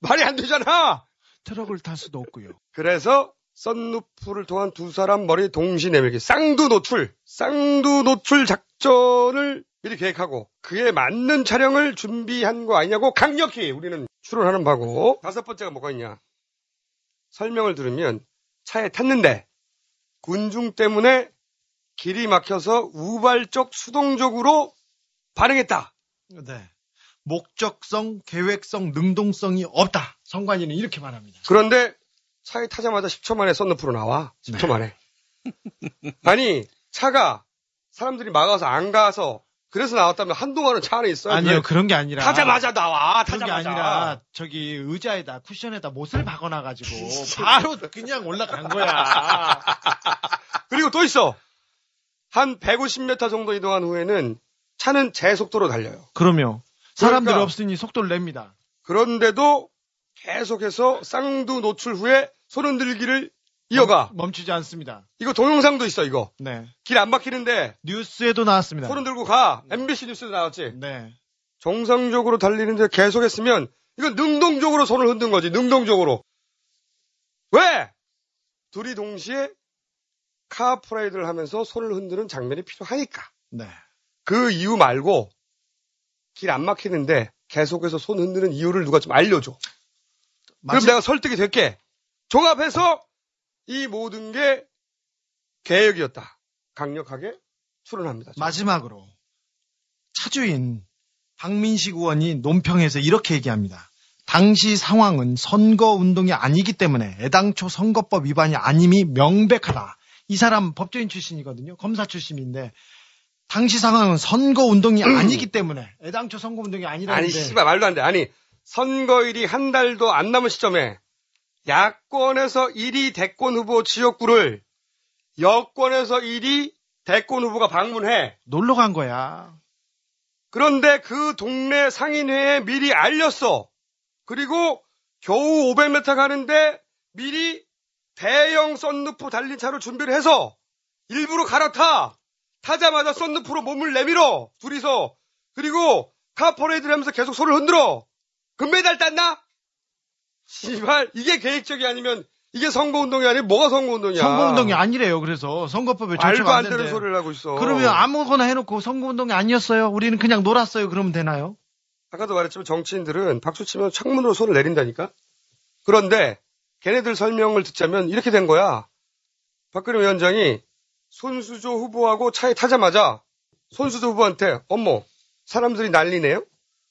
말이 안 되잖아. 트럭을 탈 수도 없고요. 그래서 썬루프를 통한 두 사람 머리 동시 내밀기 쌍두 노출 쌍두 노출 작전을 미리 계획하고 그에 맞는 촬영을 준비한 거 아니냐고 강력히 우리는 추론하는 바고 다섯 번째가 뭐가 있냐 설명을 들으면 차에 탔는데 군중 때문에 길이 막혀서 우발적 수동적으로 반응했다 네. 목적성, 계획성, 능동성이 없다. 성관이는 이렇게 말합니다. 그런데 차에 타자마자 10초 만에 썬루프로 나와. 10초 만에. 아니, 차가 사람들이 막아서 안 가서 그래서 나왔다면 한동안은 차 안에 있어요. 아니요, 그런 게 아니라. 타자마자 나와. 그런 게 타자마자. 아니라 저기 의자에다 쿠션에다 못을 박아놔가지고 바로 그냥 올라간 거야. 그리고 또 있어. 한 150m 정도 이동한 후에는 차는 제 속도로 달려요. 그러면 사람들이 그러니까 없으니 속도를 냅니다. 그런데도 계속해서 쌍두 노출 후에 손 흔들기를 이어가. 멈, 멈추지 않습니다. 이거 동영상도 있어, 이거. 네. 길 안 막히는데 뉴스에도 나왔습니다. 손 흔들고 가. MBC 뉴스도 나왔지. 네. 정상적으로 달리는데 계속했으면 이건 능동적으로 손을 흔든 거지. 능동적으로. 왜? 둘이 동시에 카프레이드를 하면서 손을 흔드는 장면이 필요하니까. 네. 그 이유 말고 길 안 막히는데 계속해서 손 흔드는 이유를 누가 좀 알려줘. 그럼 마지- 내가 설득이 될게. 종합해서 이 모든 게 계획이었다. 강력하게 추론합니다. 마지막으로 차주인 박민식 의원이 논평에서 이렇게 얘기합니다. 당시 상황은 선거 운동이 아니기 때문에 애당초 선거법 위반이 아님이 명백하다. 이 사람 법조인 출신이거든요. 검사 출신인데 당시 상황은 선거 운동이 아니기 때문에 애당초 선거 운동이 아니라는데 아니, 씨발, 말도 안 돼. 아니, 선거일이 한 달도 안 남은 시점에 야권에서 1위 대권 후보 지역구를 여권에서 1위 대권 후보가 방문해. 놀러 간 거야. 그런데 그 동네 상인회에 미리 알렸어. 그리고 겨우 500m 가는데 미리 대형 썬루프 달린 차로 준비를 해서 일부러 갈아타. 타자마자 썬루프로 몸을 내밀어. 둘이서. 그리고 카 퍼레이드를 하면서 계속 손을 흔들어. 금메달 땄나? 씨발 이게 계획적이 아니면 이게 선거운동이 아니면 뭐가 선거운동이야? 선거운동이 아니래요. 그래서 선거법에 말도 안 안 되는. 소리를 하고 있어. 그러면 아무거나 해놓고 선거운동이 아니었어요. 우리는 그냥 놀았어요. 그러면 되나요? 아까도 말했지만 정치인들은 박수 치면 창문으로 손을 내린다니까? 그런데 걔네들 설명을 듣자면 이렇게 된 거야. 박근혜 위원장이 손수조 후보하고 차에 타자마자 손수조 후보한테 어머 사람들이 난리네요.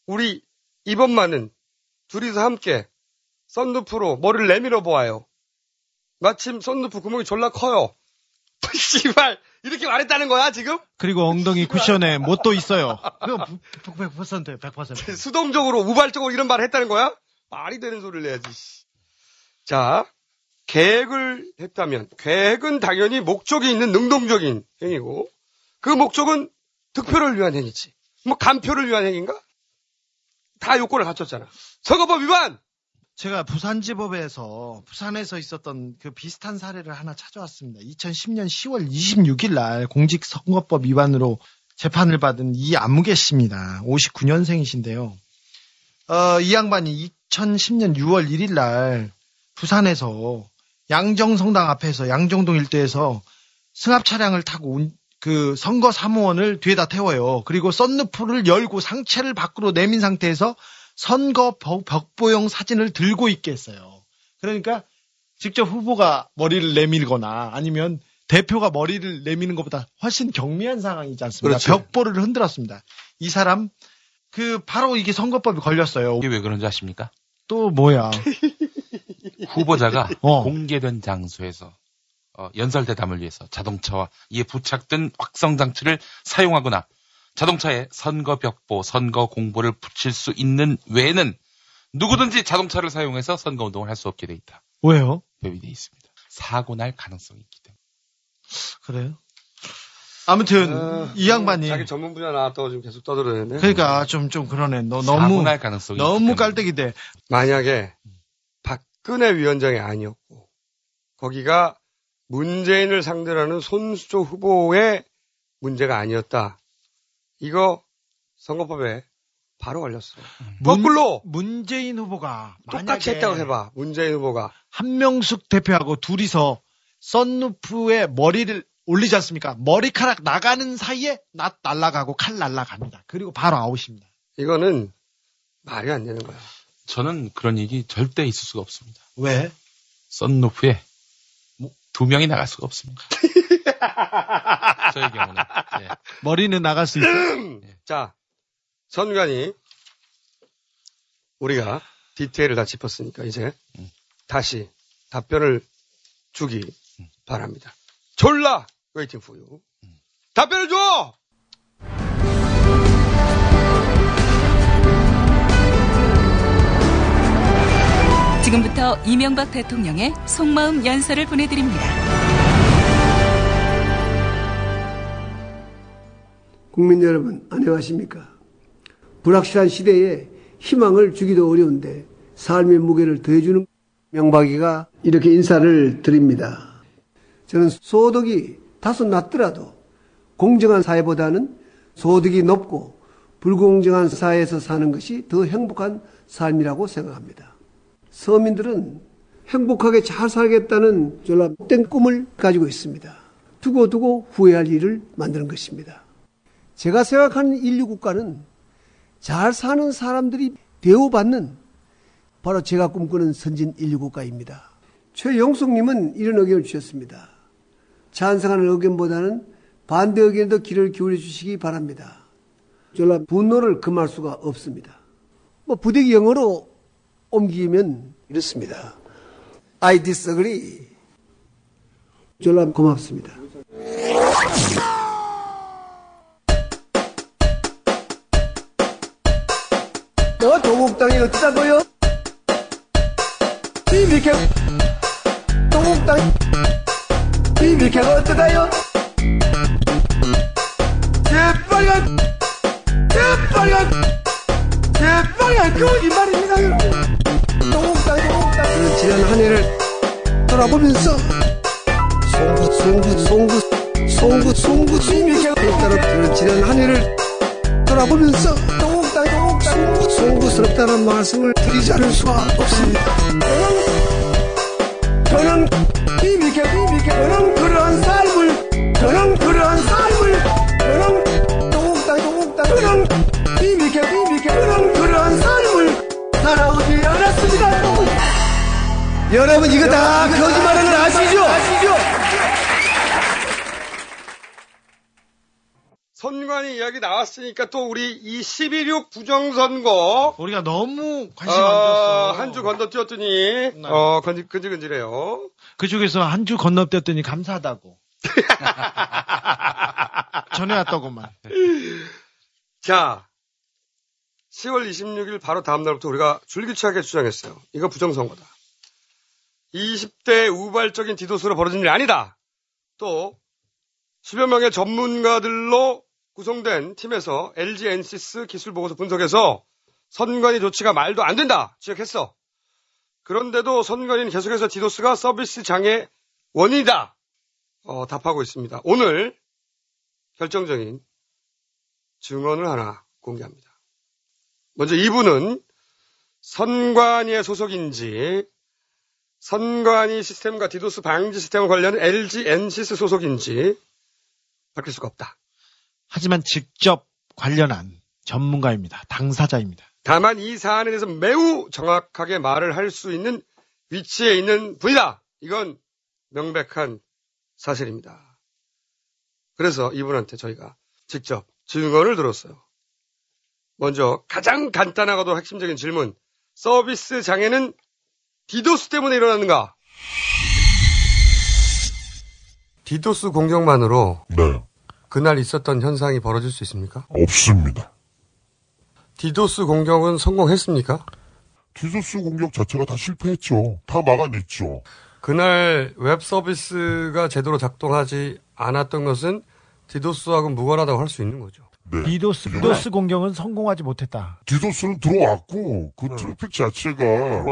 우리 이번만은 둘이서 함께 썬루프로 머리를 내밀어 보아요. 마침 썬루프 구멍이 졸라 커요. 씨발 이렇게 말했다는 거야 지금? 그리고 엉덩이 쿠션에 못도 있어요. 그거 100%, 100%. 수동적으로 우발적으로 이런 말을 했다는 거야? 말이 되는 소리를 해야지. 씨. 자, 계획을 했다면 계획은 당연히 목적이 있는 능동적인 행위고 그 목적은 득표를 위한 행위지. 뭐 간표를 위한 행위인가? 다 요건을 갖췄잖아. 선거법 위반! 제가 부산지법에서 부산에서 있었던 그 비슷한 사례를 하나 찾아왔습니다. 2010년 10월 26일 날 공직선거법 위반으로 재판을 받은 이 안무개 씨입니다. 59년생이신데요. 어, 이 양반이 2010년 6월 1일 날 부산에서 양정성당 앞에서 양정동 일대에서 승합 차량을 타고 운- 그 선거 사무원을 뒤에다 태워요. 그리고 썬루프를 열고 상체를 밖으로 내민 상태에서 선거 벽- 벽보용 사진을 들고 있게 했어요. 그러니까 직접 후보가 머리를 내밀거나 아니면 대표가 머리를 내미는 것보다 훨씬 경미한 상황이지 않습니까? 그렇죠. 벽보를 흔들었습니다. 이 사람 그 바로 이게 선거법이 걸렸어요. 이게 왜 그런지 아십니까? 또 뭐야? 후보자가 어. 공개된 장소에서 어, 연설 대담을 위해서 자동차와 이에 부착된 확성 장치를 사용하거나 자동차에 선거 벽보, 선거 공보를 붙일 수 있는 외에는 누구든지 자동차를 사용해서 선거 운동을 할 수 없게 돼 있다. 왜요? 법이 돼 있습니다. 사고 날 가능성이 있기 때문에. 그래요? 아무튼 어, 이 양반이 자기 전문 분야 나왔다고 지금 계속 떠들어대네. 그러니까 좀좀 그러네. 너 사고 너무 날 가능성이 너무 깔때기 돼. 만약에 박근혜 위원장이 아니었고 거기가 문재인을 상대로 하는 손수조 후보의 문제가 아니었다. 이거 선거법에 바로 걸렸어. 거꾸로 문재인 후보가 똑같이 했다고 해봐. 문재인 후보가 한명숙 대표하고 둘이서 썬루프에 머리를 올리지 않습니까? 머리카락 나가는 사이에 낫 날라가고 칼 날라갑니다. 그리고 바로 아웃입니다. 이거는 말이 안 되는 거야. 저는 그런 얘기 절대 있을 수가 없습니다. 왜? 썬루프에 뭐 두 명이 나갈 수가 없습니다. 저의 경우는. 예. 머리는 나갈 수 있어. 자, 선관위 우리가 디테일을 다 짚었으니까 이제 다시 답변을 주기 바랍니다. 졸라 waiting for you. 답변을 줘! 지금부터 이명박 대통령의 속마음 연설을 보내드립니다. 국민 여러분, 안녕하십니까? 불확실한 시대에 희망을 주기도 어려운데 삶의 무게를 더해주는 명박이가 이렇게 인사를 드립니다. 저는 소득이 다소 낮더라도 공정한 사회보다는 소득이 높고 불공정한 사회에서 사는 것이 더 행복한 삶이라고 생각합니다. 서민들은 행복하게 잘 살겠다는 졸라 된 꿈을 가지고 있습니다. 두고두고 후회할 일을 만드는 것입니다. 제가 생각하는 인류 국가는 잘 사는 사람들이 대우받는 바로 제가 꿈꾸는 선진 인류 국가입니다. 최영숙님은 이런 의견을 주셨습니다. 찬성하는 의견보다는 반대 의견도 귀를 기울여 주시기 바랍니다. 졸라 분노를 금할 수가 없습니다. 뭐 부대기 영어로 옮기면 이렇습니다. I disagree. 졸라 고맙습니다. 너 동국당이 어쩌다고요? 비비케 동국당 비비케가 어떠다요? 재빨간 재빨간 재빨간 거짓말입니다 여러분 동국당 동국당 그 지난 한 해를 돌아보면서 송구 송구 송구 송구 송구 비비케가 따라 그 지난 한 해를 돌아보면서 동국당 동국당 송구스럽다는 말씀을 드리지 않을 수가 없습니다. 저는 이미게 이미게 저는 그러한 삶을 저는 그러한 삶을 저는 여러분 이거 다 거짓말하는 걸 아시죠? 아시죠? 선관위 이야기 나왔으니까 또 우리 이12.6 부정선거. 우리가 너무 관심 안 줬어. 한 주 건너뛰었더니, 어, 건질, 근질근질해요. 그쪽에서 한 주 건너뛰었더니 감사하다고. 전해왔더구만. 자, 10월 26일 바로 다음 날부터 우리가 줄기차게 주장했어요. 이거 부정선거다. 20대 우발적인 디도스로 벌어진 일이 아니다. 또 10여 명의 전문가들로 구성된 팀에서 LG 엔시스 기술 보고서 분석에서 선관위 조치가 말도 안 된다 지적했어. 그런데도 선관위는 계속해서 디도스가 서비스 장애 원인이다 어, 답하고 있습니다. 오늘 결정적인 증언을 하나 공개합니다. 먼저 이분은 선관위의 소속인지 선관위 시스템과 디도스 방지 시스템과 관련 LG 엔시스 소속인지 밝힐 수가 없다. 하지만 직접 관련한 전문가입니다. 당사자입니다. 다만 이 사안에 대해서 매우 정확하게 말을 할 수 있는 위치에 있는 분이다. 이건 명백한 사실입니다. 그래서 이분한테 저희가 직접 증언을 들었어요. 먼저 가장 간단하고도 핵심적인 질문. 서비스 장애는 디도스 때문에 일어났는가? 디도스 공격만으로 네. 그날 있었던 현상이 벌어질 수 있습니까? 없습니다. 디도스 공격은 성공했습니까? 디도스 공격 자체가 다 실패했죠. 다 막아냈죠. 그날 웹 서비스가 제대로 작동하지 않았던 것은 디도스하고 무관하다고 할 수 있는 거죠. 네. 디도스, 디도스 공격은 성공하지 못했다. 디도스는 들어왔고 그 트래픽 자체가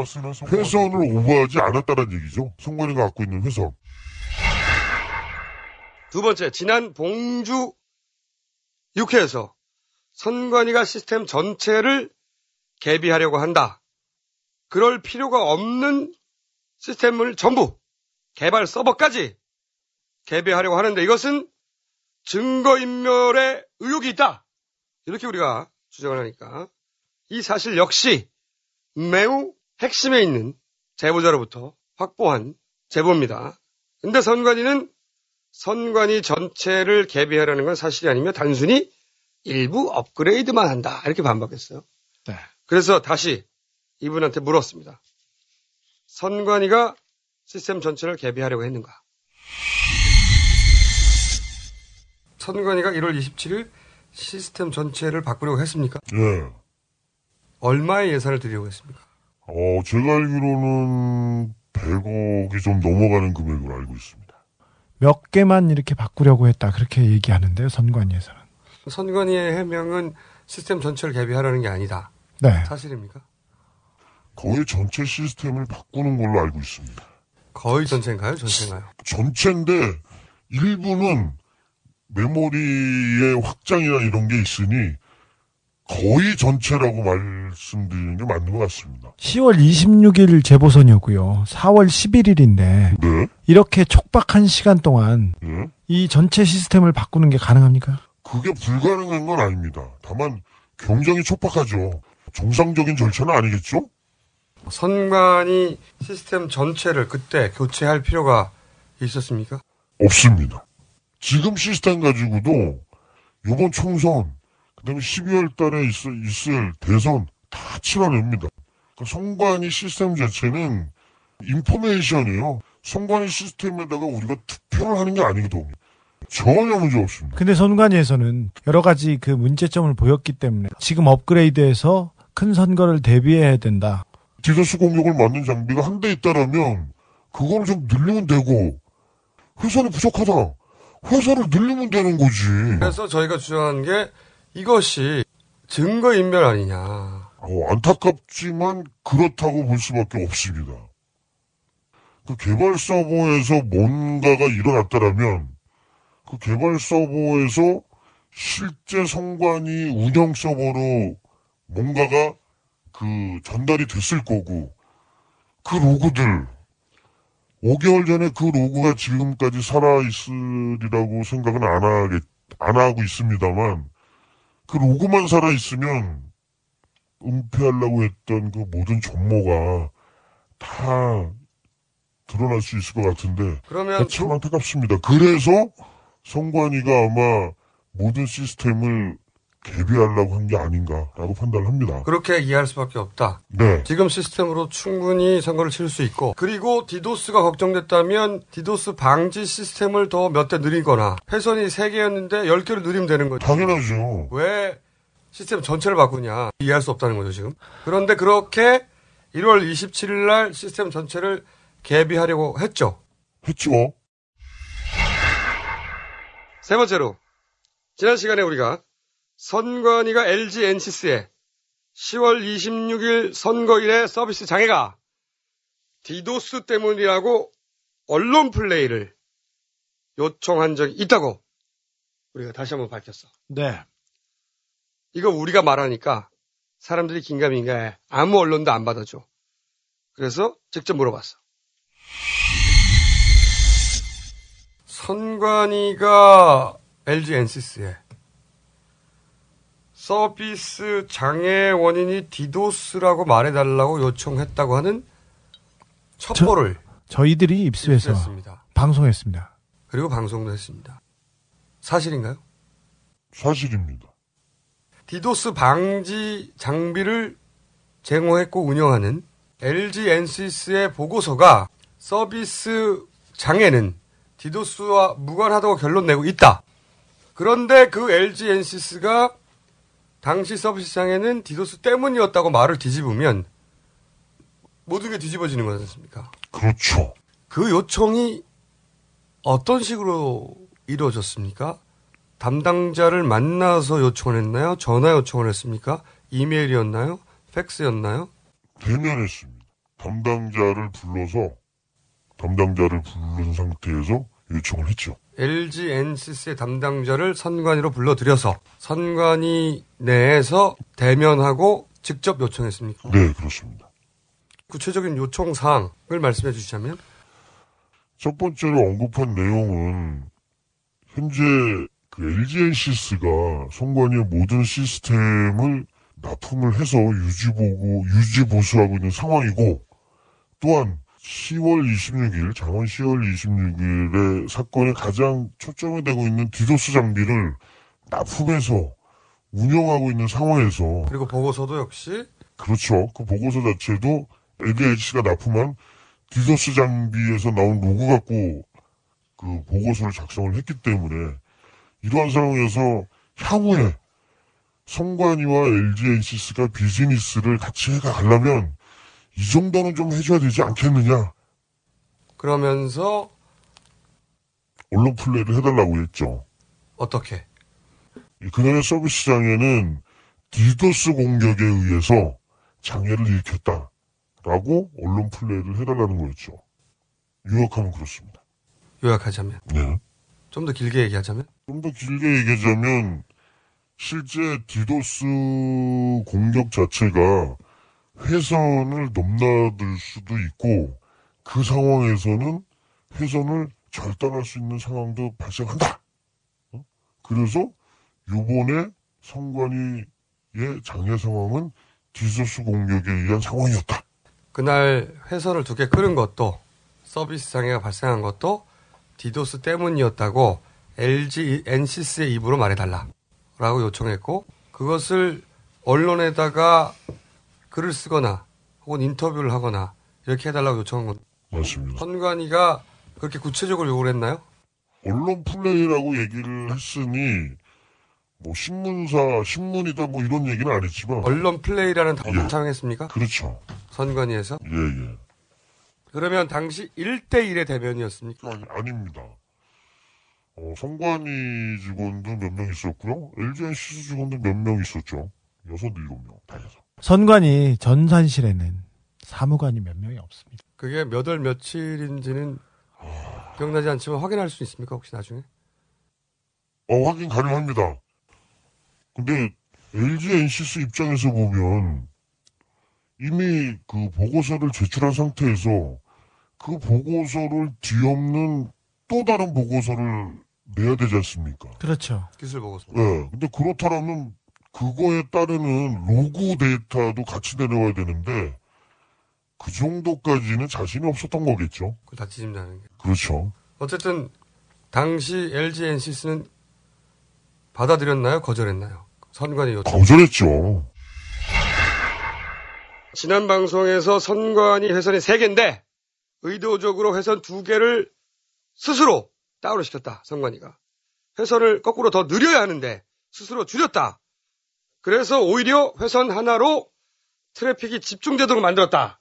회선을 오버하지 않았다는 얘기죠. 선관위가 갖고 있는 회선. 두 번째, 지난 봉주 6회에서 선관위가 시스템 전체를 개비하려고 한다. 그럴 필요가 없는 시스템을 전부 개발 서버까지 개비하려고 하는데 이것은 증거인멸의 의혹이 있다. 이렇게 우리가 주장을 하니까 이 사실 역시 매우 핵심에 있는 제보자로부터 확보한 제보입니다. 근데 선관위는 선관위 전체를 개비하려는 건 사실이 아니며 단순히 일부 업그레이드만 한다. 이렇게 반박했어요. 네. 그래서 다시 이분한테 물었습니다. 선관위가 시스템 전체를 개비하려고 했는가? 선관위가 1월 27일 시스템 전체를 바꾸려고 했습니까? 예. 얼마의 예산을 들이려고 했습니까? 어, 제가 알기로는 100억이 좀 넘어가는 금액으로 알고 있습니다. 몇 개만 이렇게 바꾸려고 했다. 그렇게 얘기하는데요. 선관위에서는. 선관위의 해명은 시스템 전체를 개비하라는 게 아니다. 네. 사실입니까? 거의 전체 시스템을 바꾸는 걸로 알고 있습니다. 거의 전체인가요? 전체인가요? 전체인데 일부는 메모리의 확장이나 이런 게 있으니 거의 전체라고 말씀드리는 게 맞는 것 같습니다. 10월 26일 재보선이었고요. 4월 11일인데 네. 이렇게 촉박한 시간 동안 네. 이 전체 시스템을 바꾸는 게 가능합니까? 그게 불가능한 건 아닙니다. 다만 굉장히 촉박하죠. 정상적인 절차는 아니겠죠? 선관위 시스템 전체를 그때 교체할 필요가 있었습니까? 없습니다. 지금 시스템 가지고도 이번 총선 그다음에 12월 달에 있을, 있을 대선 다 치러냅니다. 그러니까 선관위 시스템 자체는 information이에요. 선관위 시스템에다가 우리가 투표를 하는 게 아니거든요. 전혀 문제 없습니다. 근데 선관위에서는 여러 가지 그 문제점을 보였기 때문에 지금 업그레이드해서 큰 선거를 대비해야 된다. 디도스 공격을 막는 장비가 한 대 있다라면 그거를 좀 늘리면 되고 회선이 부족하다. 회선을 늘리면 되는 거지. 그래서 저희가 주장한 게 이것이 증거인멸 아니냐. 어, 안타깝지만 그렇다고 볼 수밖에 없습니다. 그 개발 서버에서 뭔가가 일어났다라면 그 개발 서버에서 실제 성관이 운영 서버로 뭔가가 그 전달이 됐을 거고 그 로고들 5개월 전에 그 로고가 지금까지 살아있으리라고 생각은 안 하겠, 안 하고 있습니다만 그 로고만 살아있으면 은폐하려고 했던 그 모든 전모가 다 드러날 수 있을 것 같은데 그러면 참 안타깝습니다. 그래서 성관이가 아마 모든 시스템을 개비하려고 한 게 아닌가라고 판단을 합니다. 그렇게 이해할 수밖에 없다. 네. 지금 시스템으로 충분히 선거를 치를 수 있고 그리고 디도스가 걱정됐다면 디도스 방지 시스템을 더 몇 대 늘리거나 회선이 3개였는데 10개로 늘리면 되는 거죠. 당연하죠. 왜 시스템 전체를 바꾸냐 이해할 수 없다는 거죠 지금. 그런데 그렇게 1월 27일 날 시스템 전체를 개비하려고 했죠. 했죠. 세 번째로 지난 시간에 우리가 선관위가 LG 엔시스에 10월 26일 선거일에 서비스 장애가 디도스 때문이라고 언론 플레이를 요청한 적이 있다고 우리가 다시 한번 밝혔어. 네. 이거 우리가 말하니까 사람들이 긴가민가해. 아무 언론도 안 받아줘. 그래서 직접 물어봤어. 선관위가 LG 엔시스에 서비스 장애 원인이 디도스라고 말해달라고 요청했다고 하는 첩보를 저 희들이 입수해서 입수했습니다. 방송했습니다. 그리고 방송도 했습니다. 사실인가요? 사실입니다. 디도스 방지 장비를 제공했고 운영하는 LG 엔시스의 보고서가 서비스 장애는 디도스와 무관하다고 결론 내고 있다. 그런데 그 LG 엔시스가 당시 서비스 장애는 디도스 때문이었다고 말을 뒤집으면 모든 게 뒤집어지는 거지 않습니까? 그렇죠. 그 요청이 어떤 식으로 이루어졌습니까? 담당자를 만나서 요청을 했나요? 전화 요청을 했습니까? 이메일이었나요? 팩스였나요? 대면했습니다. 담당자를 불러서 담당자를 부른 상태에서 요청을 했죠. LG 엔시스의 담당자를 선관위로 불러들여서 선관위 내에서 대면하고 직접 요청했습니까? 네, 그렇습니다. 구체적인 요청 사항을 말씀해 주시자면 첫 번째로 언급한 내용은 현재 그 LGNCS가 선관위의 모든 시스템을 납품을 해서 유지보고 유지보수하고 있는 상황이고 또한 10월 26일 장원 10월 26일에 사건에 가장 초점이 되고 있는 디도스 장비를 납품해서 운영하고 있는 상황에서 그리고 보고서도 역시 그렇죠. 그 보고서 자체도 LG에서 납품한 디도스 장비에서 나온 로그 갖고 그 보고서를 작성을 했기 때문에 이러한 상황에서 향후에 성관이와 LGNCS가 비즈니스를 같이 해가려면 이 정도는 좀 해줘야 되지 않겠느냐. 그러면서 언론 플레이를 해달라고 했죠. 어떻게? 그날의 서비스 장애는 디도스 공격에 의해서 장애를 일으켰다라고 언론 플레이를 해달라는 거였죠. 요약하면 그렇습니다. 요약하자면 네. 좀 더 길게 얘기하자면 좀 더 길게 얘기하자면 실제 디도스 공격 자체가 회선을 넘나들 수도 있고 그 상황에서는 회선을 절단할 수 있는 상황도 발생한다. 어? 그래서 요번에 선관위의 장애 상황은 디도스 공격에 의한 상황이었다. 그날 회선을 두개 끄는 것도 서비스 장애가 발생한 것도 디도스 때문이었다고 LG 엔시스의 입으로 말해달라. 라고 요청했고, 그것을 언론에다가 글을 쓰거나, 혹은 인터뷰를 하거나, 이렇게 해달라고 요청한 건. 맞습니다. 선관위가 그렇게 구체적으로 요구를 했나요? 언론 플레이라고 얘기를 했으니 뭐 신문사, 신문이다 뭐 이런 얘기는 안 했지만 언론 플레이라는 단어를 예. 사용했습니까? 그렇죠. 선관위에서? 예, 예. 그러면 당시 1대1의 대면이었습니까? 아니, 아닙니다. 어, 성관이 직원도 몇 명 있었고요. LGNC 직원도 몇 명 있었죠. 여섯, 일곱 명 다 해서. 선관위 전산실에는 사무관이 몇 명이 없습니다. 그게 몇 월 며칠인지는 기억나지 않지만 확인할 수 있습니까? 혹시 나중에? 어, 확인 가능합니다. 근데 LG NCS 입장에서 보면 이미 그 보고서를 제출한 상태에서 그 보고서를 뒤엎는 또 다른 보고서를 내야 되지 않습니까? 그렇죠. 기술 보고서. 네. 근데 그렇다면 그거에 따르는 로그 데이터도 같이 내려와야 되는데 그 정도까지는 자신이 없었던 거겠죠. 그걸 다 뒤집는다는 게. 그렇죠. 어쨌든 당시 LG NCS는 받아들였나요? 거절했나요? 선관위 요청. 거절했죠. 지난 방송에서 선관위 회선이 3개인데 의도적으로 회선 2개를 스스로 다운을 시켰다. 선관위가. 회선을 거꾸로 더 느려야 하는데 스스로 줄였다. 그래서 오히려 회선 하나로 트래픽이 집중되도록 만들었다.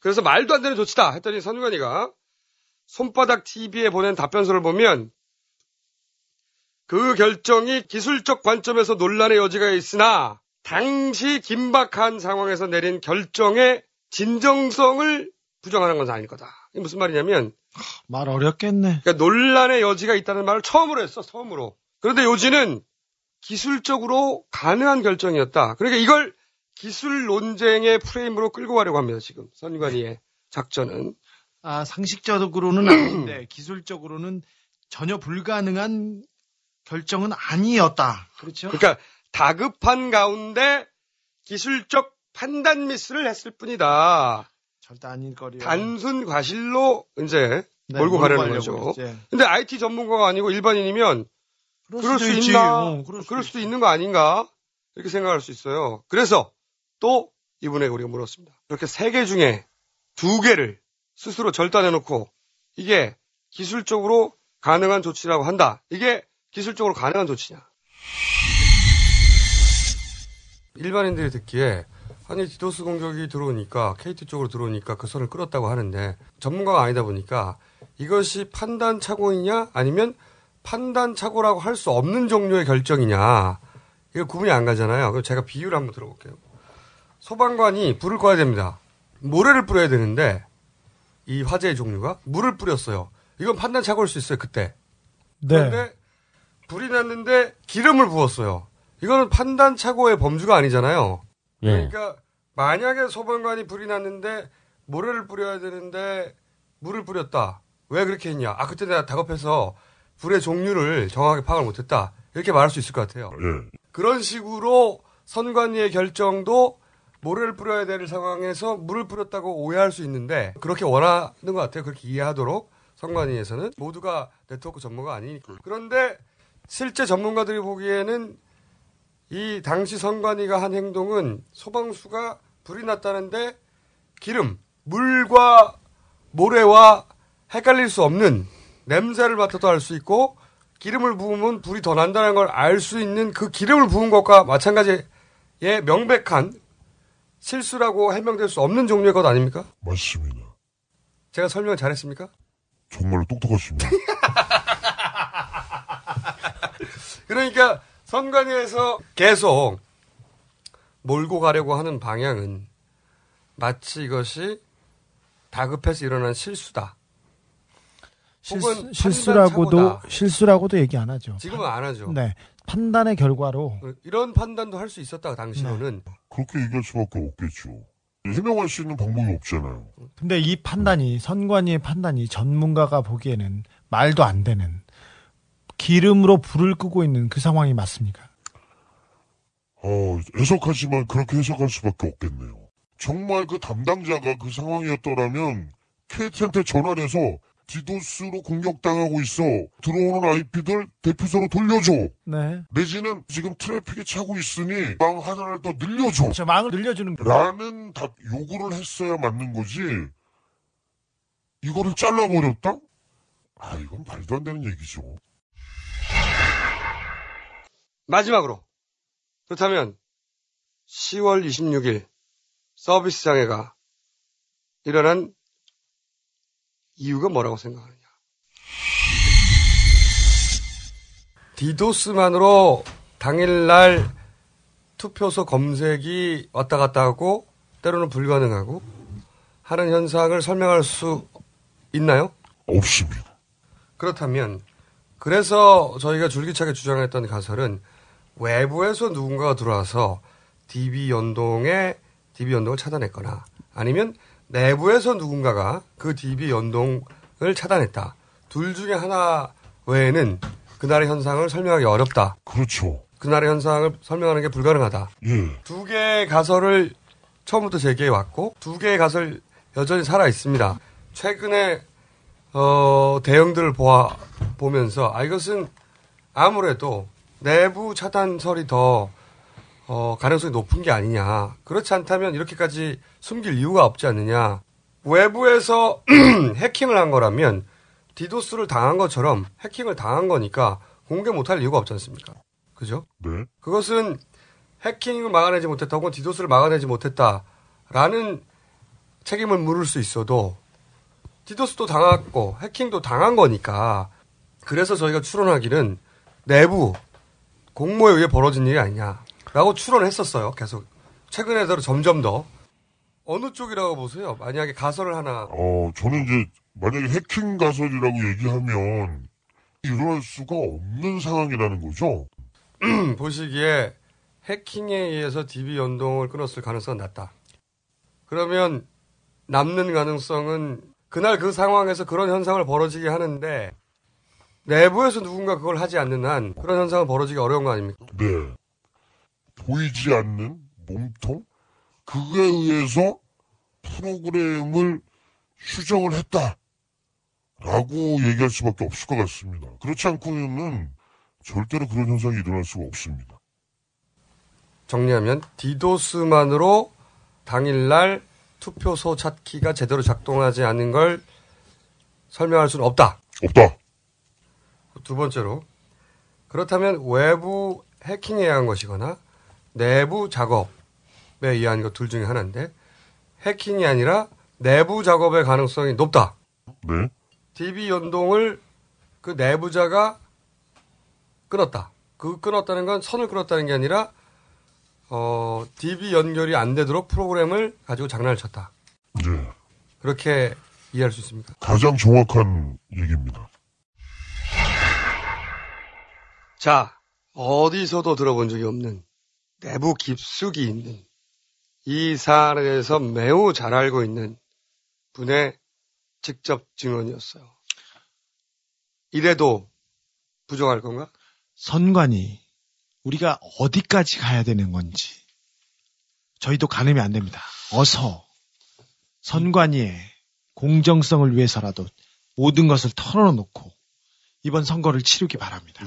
그래서 말도 안 되는 조치다 했더니 선관위가 손바닥 TV에 보낸 답변서를 보면 그 결정이 기술적 관점에서 논란의 여지가 있으나 당시 긴박한 상황에서 내린 결정의 진정성을 부정하는 건 아닐 거다. 이게 무슨 말이냐면 말 어렵겠네. 그러니까 논란의 여지가 있다는 말을 처음으로 했어, 처음으로. 그런데 요지는 기술적으로 가능한 결정이었다. 그러니까 이걸 기술 논쟁의 프레임으로 끌고 가려고 합니다, 지금. 선관위의 작전은. 아, 상식적으로는 아닌데 기술적으로는 전혀 불가능한 결정은 아니었다. 그렇죠? 그러니까 다급한 가운데 기술적 판단 미스를 했을 뿐이다. 절대 아닐 거리요. 단순 과실로 이제 네, 몰고 가려는 거죠. 이제. 근데 IT 전문가가 아니고 일반인이면 그럴 그럴, 수도 수 있지. 있나? 어, 그럴, 수도 있는 거 아닌가? 이렇게 생각할 수 있어요. 그래서 또 이분에게 우리가 물었습니다. 이렇게 세 개 중에 두 개를 스스로 절단해놓고 이게 기술적으로 가능한 조치라고 한다. 이게 기술적으로 가능한 조치냐? 일반인들이 듣기에 아니 디도스 공격이 들어오니까 KT 쪽으로 들어오니까 그 선을 끌었다고 하는데 전문가가 아니다 보니까 이것이 판단 착오이냐 아니면 판단 착오라고 할 수 없는 종류의 결정이냐 이거 구분이 안 가잖아요. 그럼 제가 비유를 한번 들어볼게요. 소방관이 불을 꺼야 됩니다. 모래를 뿌려야 되는데 이 화재의 종류가 물을 뿌렸어요. 이건 판단 착오일 수 있어요 그때. 네. 그런데 불이 났는데 기름을 부었어요. 이거는 판단 착오의 범주가 아니잖아요. 예. 그러니까 만약에 소방관이 불이 났는데 모래를 뿌려야 되는데 물을 뿌렸다. 왜 그렇게 했냐? 아 그때 내가 다급해서 불의 종류를 정확하게 파악을 못했다. 이렇게 말할 수 있을 것 같아요. 예. 그런 식으로 선관위의 결정도 모래를 뿌려야 될 상황에서 물을 뿌렸다고 오해할 수 있는데 그렇게 원하는 것 같아요. 그렇게 이해하도록 선관위에서는 모두가 네트워크 전문가 아니니까. 그런데 실제 전문가들이 보기에는 이 당시 선관위가 한 행동은 소방수가 불이 났다는데 기름, 물과 모래와 헷갈릴 수 없는 냄새를 맡아도 알 수 있고 기름을 부으면 불이 더 난다는 걸 알 수 있는 그 기름을 부은 것과 마찬가지의 명백한 실수라고 해명될 수 없는 종류의 것 아닙니까? 맞습니다. 제가 설명 잘했습니까? 정말로 똑똑하십니다. 그러니까 선관위에서 계속 몰고 가려고 하는 방향은 마치 이것이 다급해서 일어난 실수다. 실수, 라고도 판단 착오다. 실수라고도 얘기 안 하죠. 지금은 안 하죠. 네. 판단의 결과로 이런 판단도 할 수 있었다 당시로는. 그렇게 얘기할 수밖에 없겠죠. 해명할 수 있는 방법이 없잖아요. 근데 이 판단이 선관위의 판단이 전문가가 보기에는 말도 안 되는 기름으로 불을 끄고 있는 그 상황이 맞습니까? 어, 해석하지만 그렇게 해석할 수밖에 없겠네요. 정말 그 담당자가 그 상황이었더라면 KT한테 전화를 해서 디도스로 공격당하고 있어. 들어오는 IP들 대피소로 돌려줘. 네. 내지는 지금 트래픽이 차고 있으니 망 하나를 더 늘려줘. 저 망을 늘려주는 거. 라는 답, 요구를 했어야 맞는 거지. 이거를 잘라버렸다? 아, 이건 말도 안 되는 얘기죠. 마지막으로 그렇다면 10월 26일 서비스 장애가 일어난 이유가 뭐라고 생각하느냐? 디도스만으로 당일날 투표소 검색이 왔다 갔다 하고 때로는 불가능하고 하는 현상을 설명할 수 있나요? 없습니다. 그렇다면 그래서 저희가 줄기차게 주장했던 가설은 외부에서 누군가가 들어와서 DB 연동에 DB 연동을 차단했거나 아니면 내부에서 누군가가 그 DB 연동을 차단했다. 둘 중에 하나 외에는 그날의 현상을 설명하기 어렵다. 그렇죠. 그날의 현상을 설명하는 게 불가능하다. 예. 두 개의 가설을 처음부터 제기해 왔고 두 개의 가설 여전히 살아 있습니다. 최근에 어, 대응들을 보아 보면서 아 이것은 아무래도 내부 차단설이 더 어, 가능성이 높은 게 아니냐. 그렇지 않다면 이렇게까지 숨길 이유가 없지 않느냐. 외부에서 해킹을 한 거라면 디도스를 당한 것처럼 해킹을 당한 거니까 공개 못할 이유가 없지 않습니까? 그죠? 네. 그것은 해킹을 막아내지 못했다 혹은 디도스를 막아내지 못했다라는 책임을 물을 수 있어도 디도스도 당했고 해킹도 당한 거니까 그래서 저희가 추론하기는 내부 공모에 의해 벌어진 일이 아니냐 라고 추론했었어요. 계속 최근에 들어 점점 더 어느 쪽이라고 보세요? 만약에 가설을 하나 어, 저는 이제 만약에 해킹 가설이라고 얘기하면 일어날 수가 없는 상황이라는 거죠. 보시기에 해킹에 의해서 DB 연동을 끊었을 가능성은 낮다. 그러면 남는 가능성은 그날 그 상황에서 그런 현상을 벌어지게 하는데 내부에서 누군가 그걸 하지 않는 한 그런 현상은 벌어지기 어려운 거 아닙니까? 네. 보이지 않는 몸통? 그에 의해서 프로그램을 수정을 했다. 라고 얘기할 수밖에 없을 것 같습니다. 그렇지 않고는 절대로 그런 현상이 일어날 수가 없습니다. 정리하면 디도스만으로 당일날 투표소 찾기가 제대로 작동하지 않은 걸 설명할 수는 없다. 없다. 두 번째로 그렇다면 외부 해킹에 의한 것이거나 내부 작업에 의한 것둘 중에 하나인데 해킹이 아니라 내부 작업의 가능성이 높다. 네. DB 연동을 그 내부자가 끊었다. 그 끊었다는 건 선을 끊었다는 게 아니라 어, DB 연결이 안 되도록 프로그램을 가지고 장난을 쳤다. 네. 그렇게 이해할 수 있습니까? 가장 정확한 얘기입니다. 자, 어디서도 들어본 적이 없는 내부 깊숙이 있는 이 사안에 대해서 매우 잘 알고 있는 분의 직접 증언이었어요. 이래도 부족할 건가? 선관위 우리가 어디까지 가야 되는 건지 저희도 가늠이 안 됩니다. 어서 선관위의 공정성을 위해서라도 모든 것을 털어놓고 이번 선거를 치르기 바랍니다.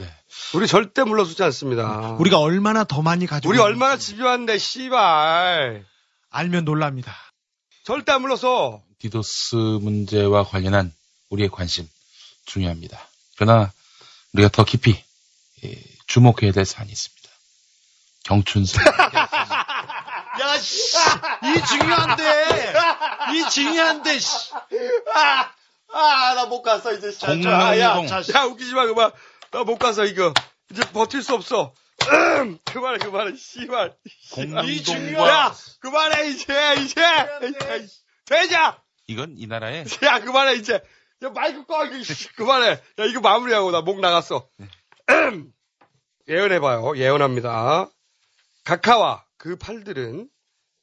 우리 절대 물러서지 않습니다. 우리가 얼마나 더 많이 가지고 우리 얼마나 집요한데 씨발. 알면 놀랍니다. 절대 안 물러서. 디도스 문제와 관련한 우리의 관심 중요합니다. 그러나 우리가 더 깊이 예, 주목해야 될 사안이 있습니다. 경춘선. 야, 씨! 이 중요한데! 이 중요한데, 씨! 아! 아, 나 못 갔어, 이제. 자, 자, 아, 야, 자, 씨. 야, 웃기지 마, 그만. 나못 가서, 이거. 이제 버틸 수 없어. 그만해, 그만해, 씨발. 이 중요한. 야, 그만해, 이제, 이제. 되자! 이건 이 나라의 야, 그만해, 이제. 야, 마이크 꺼, 이거, 씨, 그만해. 야, 이거 마무리하고, 나 목 나갔어. 예언해봐요. 예언합니다. 각하와 그 팔들은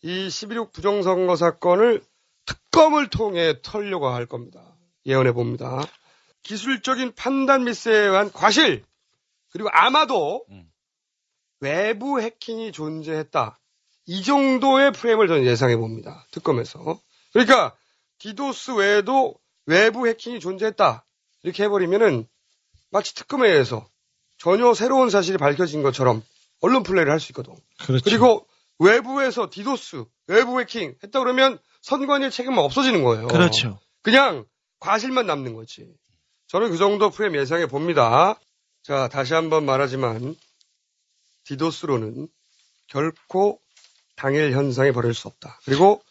이 11.6 부정선거 사건을 특검을 통해 털려고 할 겁니다. 예언해 봅니다. 기술적인 판단 미스에 의한 과실, 그리고 아마도 외부 해킹이 존재했다. 이 정도의 프레임을 저는 예상해 봅니다. 특검에서. 그러니까, 디도스 외에도 외부 해킹이 존재했다. 이렇게 해버리면은 마치 특검에 의해서 전혀 새로운 사실이 밝혀진 것처럼 언론 플레이를 할 수 있거든. 그렇죠. 그리고 외부에서 디도스, 외부 해킹 했다 그러면 선관위의 책임은 없어지는 거예요. 그렇죠. 그냥 과실만 남는 거지. 저는 그 정도 프레임 예상해 봅니다. 자, 다시 한번 말하지만 디도스로는 결코 당일 현상이 벌어질 수 없다. 그리고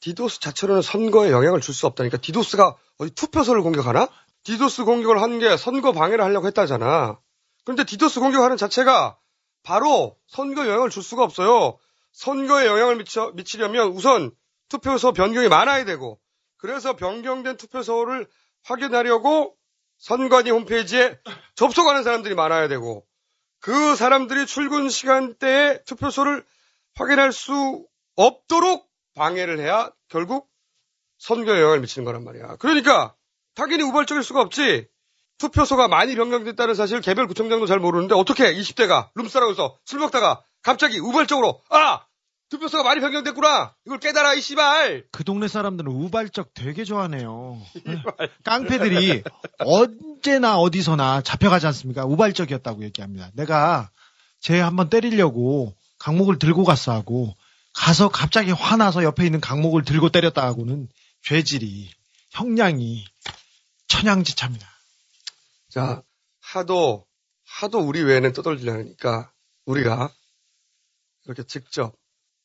디도스 자체로는 선거에 영향을 줄 수 없다니까 디도스가 어디 투표소를 공격하나? 디도스 공격을 한 게 선거 방해를 하려고 했다잖아. 그런데 디도스 공격하는 자체가 바로 선거에 영향을 줄 수가 없어요. 선거에 영향을 미쳐, 미치려면 우선 투표소 변경이 많아야 되고 그래서 변경된 투표소를 확인하려고 선관위 홈페이지에 접속하는 사람들이 많아야 되고 그 사람들이 출근 시간대에 투표소를 확인할 수 없도록 방해를 해야 결국 선거에 영향을 미치는 거란 말이야. 그러니까 당연히 우발적일 수가 없지. 투표소가 많이 변경됐다는 사실 개별 구청장도 잘 모르는데 어떻게 20대가 룸싸라고서 술 먹다가 갑자기 우발적으로 아 투표소가 많이 변경됐구나 이걸 깨달아 이 씨발 그 동네 사람들은 우발적 되게 좋아하네요. 깡패들이 언제나 어디서나 잡혀가지 않습니까? 우발적이었다고 얘기합니다. 내가 쟤 한번 때리려고 강목을 들고 갔어 하고 가서 갑자기 화나서 옆에 있는 강목을 들고 때렸다 하고는 죄질이 형량이 천양지차입니다. 자 하도 하도 우리 외에는 떠돌리려니까 우리가 이렇게 직접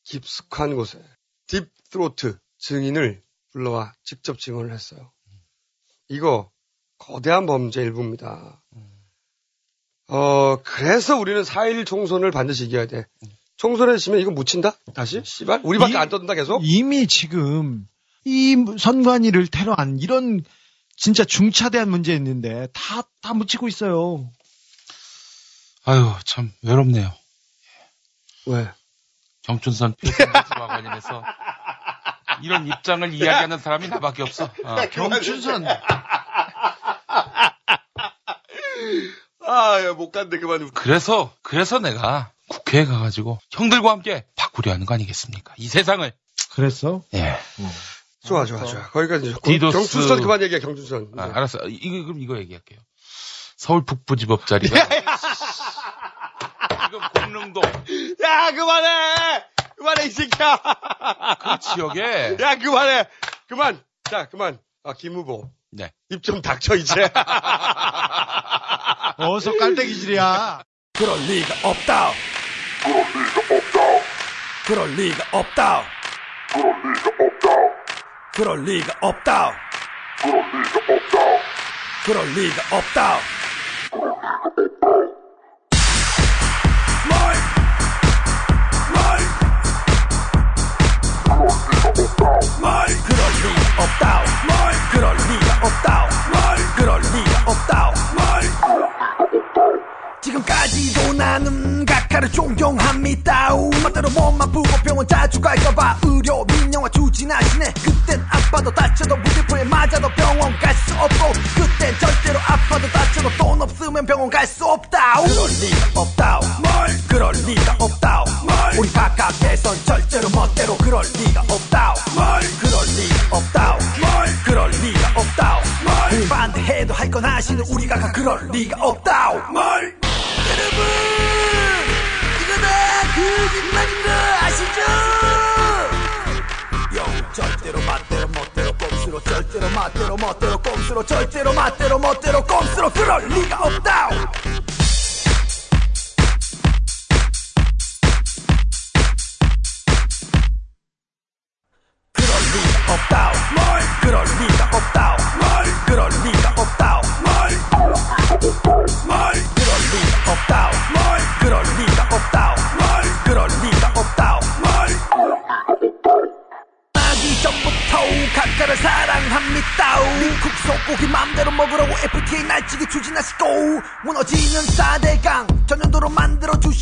깊숙한 곳에 딥트로트 증인을 불러와 직접 증언을 했어요. 이거 거대한 범죄 일부입니다. 어, 그래서 우리는 4.1 총선을 반드시 이겨야 돼. 총선에 지면 이거 묻힌다? 다시? 씨발? 우리밖에 이- 안 떴다 계속? 이미 지금 이 선관위를 테러한 이런 진짜 중차대한 문제 있는데 다, 다 묻히고 있어요. 아유, 참 외롭네요. 왜? 표준과 관련해서 이런 입장을 이야기하는 사람이 나밖에 없어. 어. 경춘선. 아, 야, 못 간대, 그만. 그래서 그래서 내가 국회에 가가지고 형들과 함께 바꾸려 하는 거 아니겠습니까? 이 세상을. 그랬어? 예. 좋아, 좋아, 좋아. 거기까지. 디도스. 경춘선 그만 얘기해, 경춘선. 아, 알았어. 이거 그럼 이거 얘기할게요. 서울 북부지법 자리가 지금 공릉도 야, 그만해! 그만해, 이 새끼야! 그 지역에 야, 그만해! 그만! 자, 그만. 아, 김 후보. 네. 입 좀 닥쳐, 이제. 어서 깔때기질이야. 그럴 리가 없다. 그럴 리가 없다. 그럴 리가 없다. 그럴 리가 없다. 말, 말, 그럴 리가 없다. 말, 그럴 리가 없다. 말, 그럴 리가 없다. 말. 지금까지도 나는 각하를 존경합니다. 멋대로 몸만 부고 병원 자주 갈까봐. 의료 민영화 추진하시네. 그땐 아파도 다쳐도 무대포에 맞아도 병원 갈 수 없고 그땐 절대로 아파도 다쳐도 돈 없으면 병원 갈 수 없다. 그럴 리가 없다. 뭘? 그럴 리가 없다. 뭘? 우리 각각에선 절대로 멋대로 그럴 리가 없다. 뭘? 그럴 리가 없다. 뭘? 그럴 리가 없다. 뭘? 반대해도 할 건 하시는 우리 각각 그럴 리가 없다. 뭘 여러분 이거 다 거짓말인 거 아시죠? 영 절대로 맞대로 멋대로 꼼수로 절대로 맞대로 멋대로 꼼수로 절대로 맞대로 멋대로 꼼수로 그럴 리가 없다. 그럴 리가 리가 없다 뭘 그럴 리가 없다 뭘 그럴 리가 없다 뭘 나기 전부터 각가를 사랑합니다 미국 소고기 맘대로 먹으라고 FTA 날치기 추진하시고 무너지는 4대강 전년도로 만들어 주셨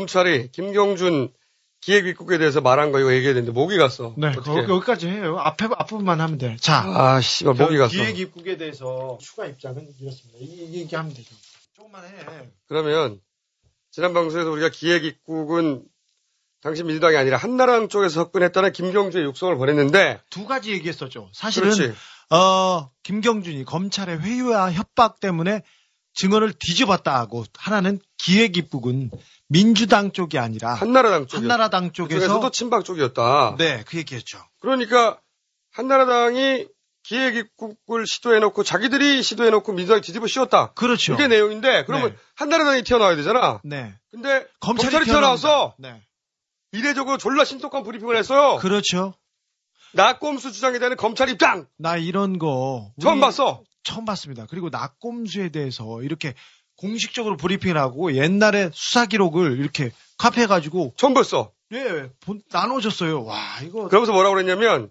검찰이 김경준 기획입국에 대해서 말한 거 이거 얘기해야 되는데 목이 갔어. 네, 어떡해. 거- 여기까지 해요. 앞에 앞부분만 하면 돼. 자, 아, 씨발, 목이 갔어. 기획 입국에 대해서 추가 입장은 이렇습니다. 이, 이 얘기하면 되죠. 조금만 해. 그러면 지난 방송에서 우리가 기획입국은 당시 민주당이 아니라 한나라당 쪽에서 접근했다는 김경주의 육성을 보냈는데 두 가지 얘기했었죠. 사실은 그렇지. 어 김경준이 검찰의 회유와 협박 때문에 증언을 뒤집었다고 하나는 기획 입국은 민주당 쪽이 아니라 한나라당 쪽 한나라당 쪽에서 쪽에서 도 친박 쪽이었다. 네, 그 얘기했죠. 그러니까 한나라당이 기획입국을 시도해놓고 자기들이 시도해놓고 민주당이 뒤집어 씌웠다. 그렇죠. 이게 내용인데 그러면 네. 한나라당이 튀어나와야 되잖아. 네. 근데 검찰이, 검찰이, 튀어나와서 네. 이례적으로 졸라 신속한 브리핑을 했어요. 그렇죠. 낙곰수 주장에 대한 검찰 입장 나 이런 거 처음 봤어. 처음 봤습니다. 그리고 낙곰수에 대해서 이렇게 공식적으로 브리핑을 하고 옛날에 수사 기록을 이렇게 카피해 가지고 처음 봤어. 예, 본- 나눠줬어요. 와, 이거 그러면서 뭐라고 그랬냐면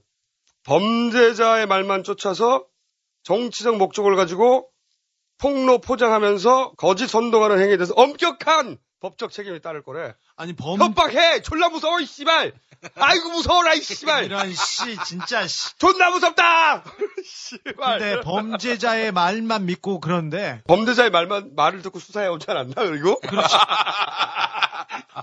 범죄자의 말만 쫓아서 정치적 목적을 가지고 폭로 포장하면서 거짓 선동하는 행위에 대해서 엄격한 법적 책임이 따를 거래. 아니 범 협박해. 졸라 무서워 이 씨발. 아이고 무서워라 이 씨발. 이런 씨 진짜 씨. 존나 무섭다. 씨발. 근데 범죄자의 말만 믿고 그런데 범죄자의 말만 말을 듣고 수사해 오지 않았나 그리고?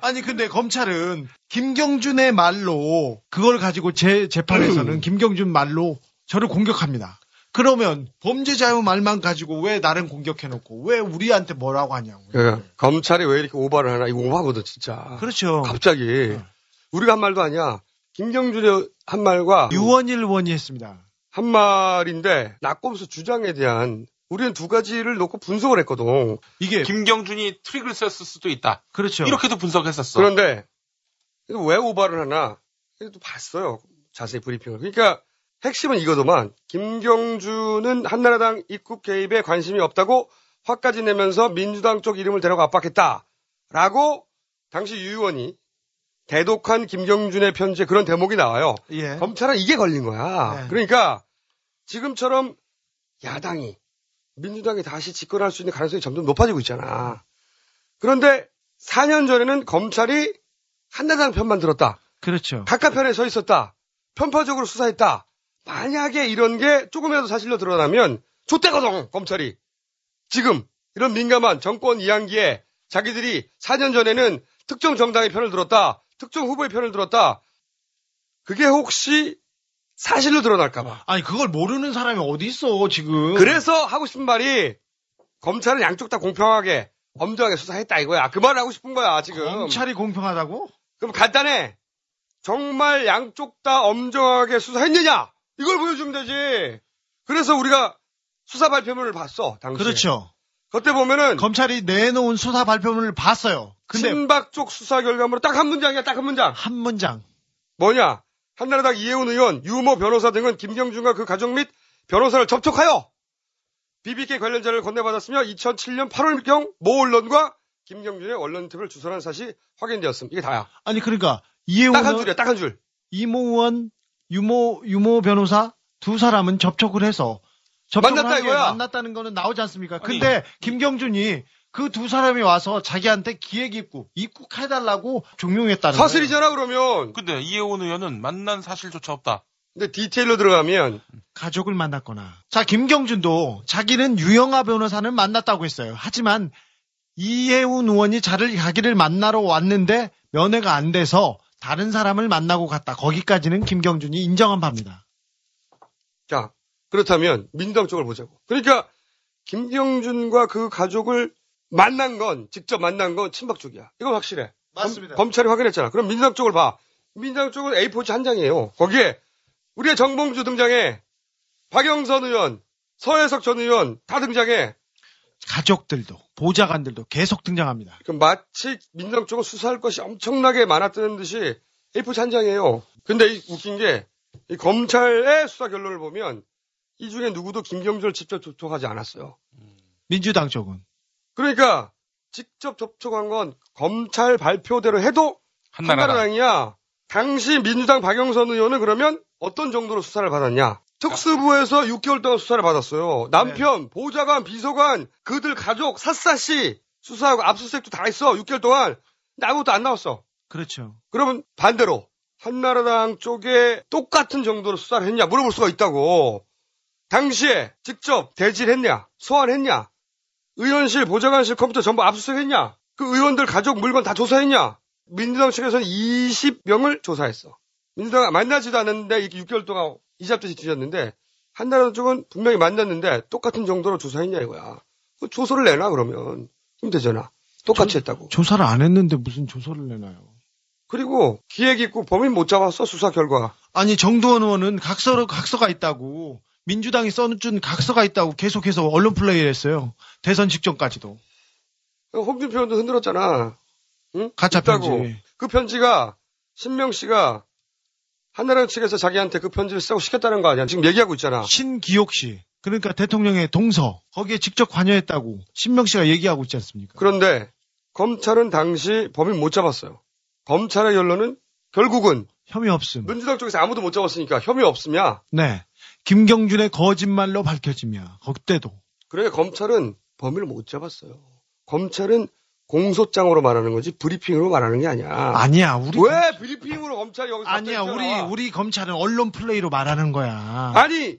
아니 근데 검찰은 김경준의 말로 그걸 가지고 제 재판에서는 김경준 말로 저를 공격합니다. 그러면 범죄자의 말만 가지고 왜 나를 공격해놓고 왜 우리한테 뭐라고 하냐고. 그러니까 검찰이 왜 이렇게 오바를 하나 이거 오바거든 진짜. 그렇죠. 갑자기 우리가 한 말도 아니야. 김경준이 한 말과 유원일 원이 했습니다. 한 말인데 낙검수 주장에 대한 우리는 두 가지를 놓고 분석을 했거든. 이게 김경준이 트릭을 썼을 수도 있다. 그렇죠. 이렇게도 분석했었어. 그런데 왜 오바를 하나? 그래도 봤어요. 자세히 브리핑을. 그러니까 핵심은 이거더만 김경준은 한나라당 입국 개입에 관심이 없다고 화까지 내면서 민주당 쪽 이름을 대라고 압박했다라고 당시 유 의원이 대독한 김경준의 편지에 그런 대목이 나와요. 예. 검찰은 이게 걸린 거야. 네. 그러니까 지금처럼 야당이 민주당이 다시 집권할 수 있는 가능성이 점점 높아지고 있잖아. 그런데 4년 전에는 검찰이 한나라당 편만 들었다. 그렇죠. 각각 편에 서 있었다. 편파적으로 수사했다. 만약에 이런 게 조금이라도 사실로 드러나면 좆대거든 검찰이. 지금 이런 민감한 정권 이양기에 자기들이 4년 전에는 특정 정당의 편을 들었다. 특정 후보의 편을 들었다. 그게 혹시 사실로 드러날까봐. 아니 그걸 모르는 사람이 어디 있어 지금. 그래서 하고 싶은 말이 검찰은 양쪽 다 공평하게 엄정하게 수사했다 이거야. 그 말을 하고 싶은 거야 지금. 검찰이 공평하다고? 그럼 간단해. 정말 양쪽 다 엄정하게 수사했느냐? 이걸 보여주면 되지. 그래서 우리가 수사 발표문을 봤어. 당시. 그렇죠. 그때 보면은 검찰이 내놓은 수사 발표문을 봤어요. 근데 친박 쪽 수사 결과물은 딱한 문장이야. 딱 한 문장. 한 문장. 뭐냐? 한나라당 이혜훈 의원, 유모 변호사 등은 김경준과 그 가족 및 변호사를 접촉하여 BBK 관련자를 건네받았으며 2007년 8월경 모 언론과 김경준의 언론 팁을 주선한 사실이 확인되었음. 이게 다야. 아니 그러니까 이혜원 딱한 줄이야. 딱 한 줄. 이모원 유모 유모 변호사 두 사람은 접촉을 해서 만났다 이거야. 만났다는 거는 나오지 않습니까? 근데 김경준이 그 두 사람이 와서 자기한테 기획 입국 입국해달라고 종용했다는 거예요. 사실이잖아 그러면. 근데 이혜원 의원은 만난 사실조차 없다. 근데 디테일로 들어가면 가족을 만났거나. 자, 김경준도 자기는 유영아 변호사는 만났다고 했어요. 하지만 이혜훈 의원이 자를 자기를 만나러 왔는데 면회가 안 돼서 다른 사람을 만나고 갔다. 거기까지는 김경준이 인정한 바입니다. 자, 그렇다면 민주당 쪽을 보자고. 그러니까 김경준과 그 가족을 만난 건 직접 만난 건 친박 쪽이야. 이건 확실해. 맞습니다. 검, 찰이 확인했잖아. 그럼 민주당 쪽을 봐. 민주당 쪽은 A4지 한 장이에요. 거기에 우리의 정봉주 등장해. 박영선 의원, 서해석 전 의원 다 등장해. 가족들도 보좌관들도 계속 등장합니다. 그럼 마치 민주당 쪽은 수사할 것이 엄청나게 많았다는 듯이 A4지 한 장이에요. 근데 이 웃긴 게 이 검찰의 수사 결론을 보면 이 중에 누구도 김경준을 직접 접촉하지 않았어요. 민주당 쪽은 그러니까 직접 접촉한 건 검찰 발표대로 해도 한나라당. 한나라당이야. 당시 민주당 박영선 의원은 그러면 어떤 정도로 수사를 받았냐? 특수부에서 6개월 동안 수사를 받았어요. 남편, 보좌관, 비서관, 그들 가족, 샅샅이 수사하고 압수수색도 다 했어. 6개월 동안. 근데 아무것도 안 나왔어. 그렇죠. 그러면 반대로 한나라당 쪽에 똑같은 정도로 수사를 했냐 물어볼 수가 있다고. 당시에 직접 대질했냐, 소환했냐, 의원실, 보좌관실 컴퓨터 전부 압수수색했냐, 그 의원들 가족 물건 다 조사했냐. 민주당 측에서는 20명을 조사했어. 민주당 만나지도 않았는데 이렇게 6개월 동안 이잡듯이 뒤졌는데 한나라당 쪽은 분명히 만났는데 똑같은 정도로 조사했냐 이거야. 그 조서를 내놔 그러면 그럼 되잖아. 똑같이 했다고. 조사를 안 했는데 무슨 조서를 내나요? 그리고 기획 있고 범인 못 잡았어 수사 결과. 아니 정두원 의원은 각서로 각서가 있다고 민주당이 써준 각서가 있다고 계속해서 언론 플레이를 했어요. 대선 직전까지도. 홍준표 의원도 흔들었잖아. 응? 가짜 있다고. 편지. 그 편지가 신명 씨가 한나라당 측에서 자기한테 그 편지를 쓰고 시켰다는 거 아니야? 지금 얘기하고 있잖아. 신기옥 씨. 그러니까 대통령의 동서 거기에 직접 관여했다고 신명 씨가 얘기하고 있지 않습니까? 그런데 검찰은 당시 범인 못 잡았어요. 검찰의 결론은 결국은 혐의 없음. 민주당 쪽에서 아무도 못 잡았으니까 혐의 없음이야. 네. 김경준의 거짓말로 밝혀지며 그때도 그래 검찰은 범인을 못 잡았어요. 검찰은 공소장으로 말하는 거지 브리핑으로 말하는 게 아니야. 아니야 우리 왜 브리핑으로 검찰이 여기서 아니야 우리? 우리 검찰은 언론 플레이로 말하는 거야. 아니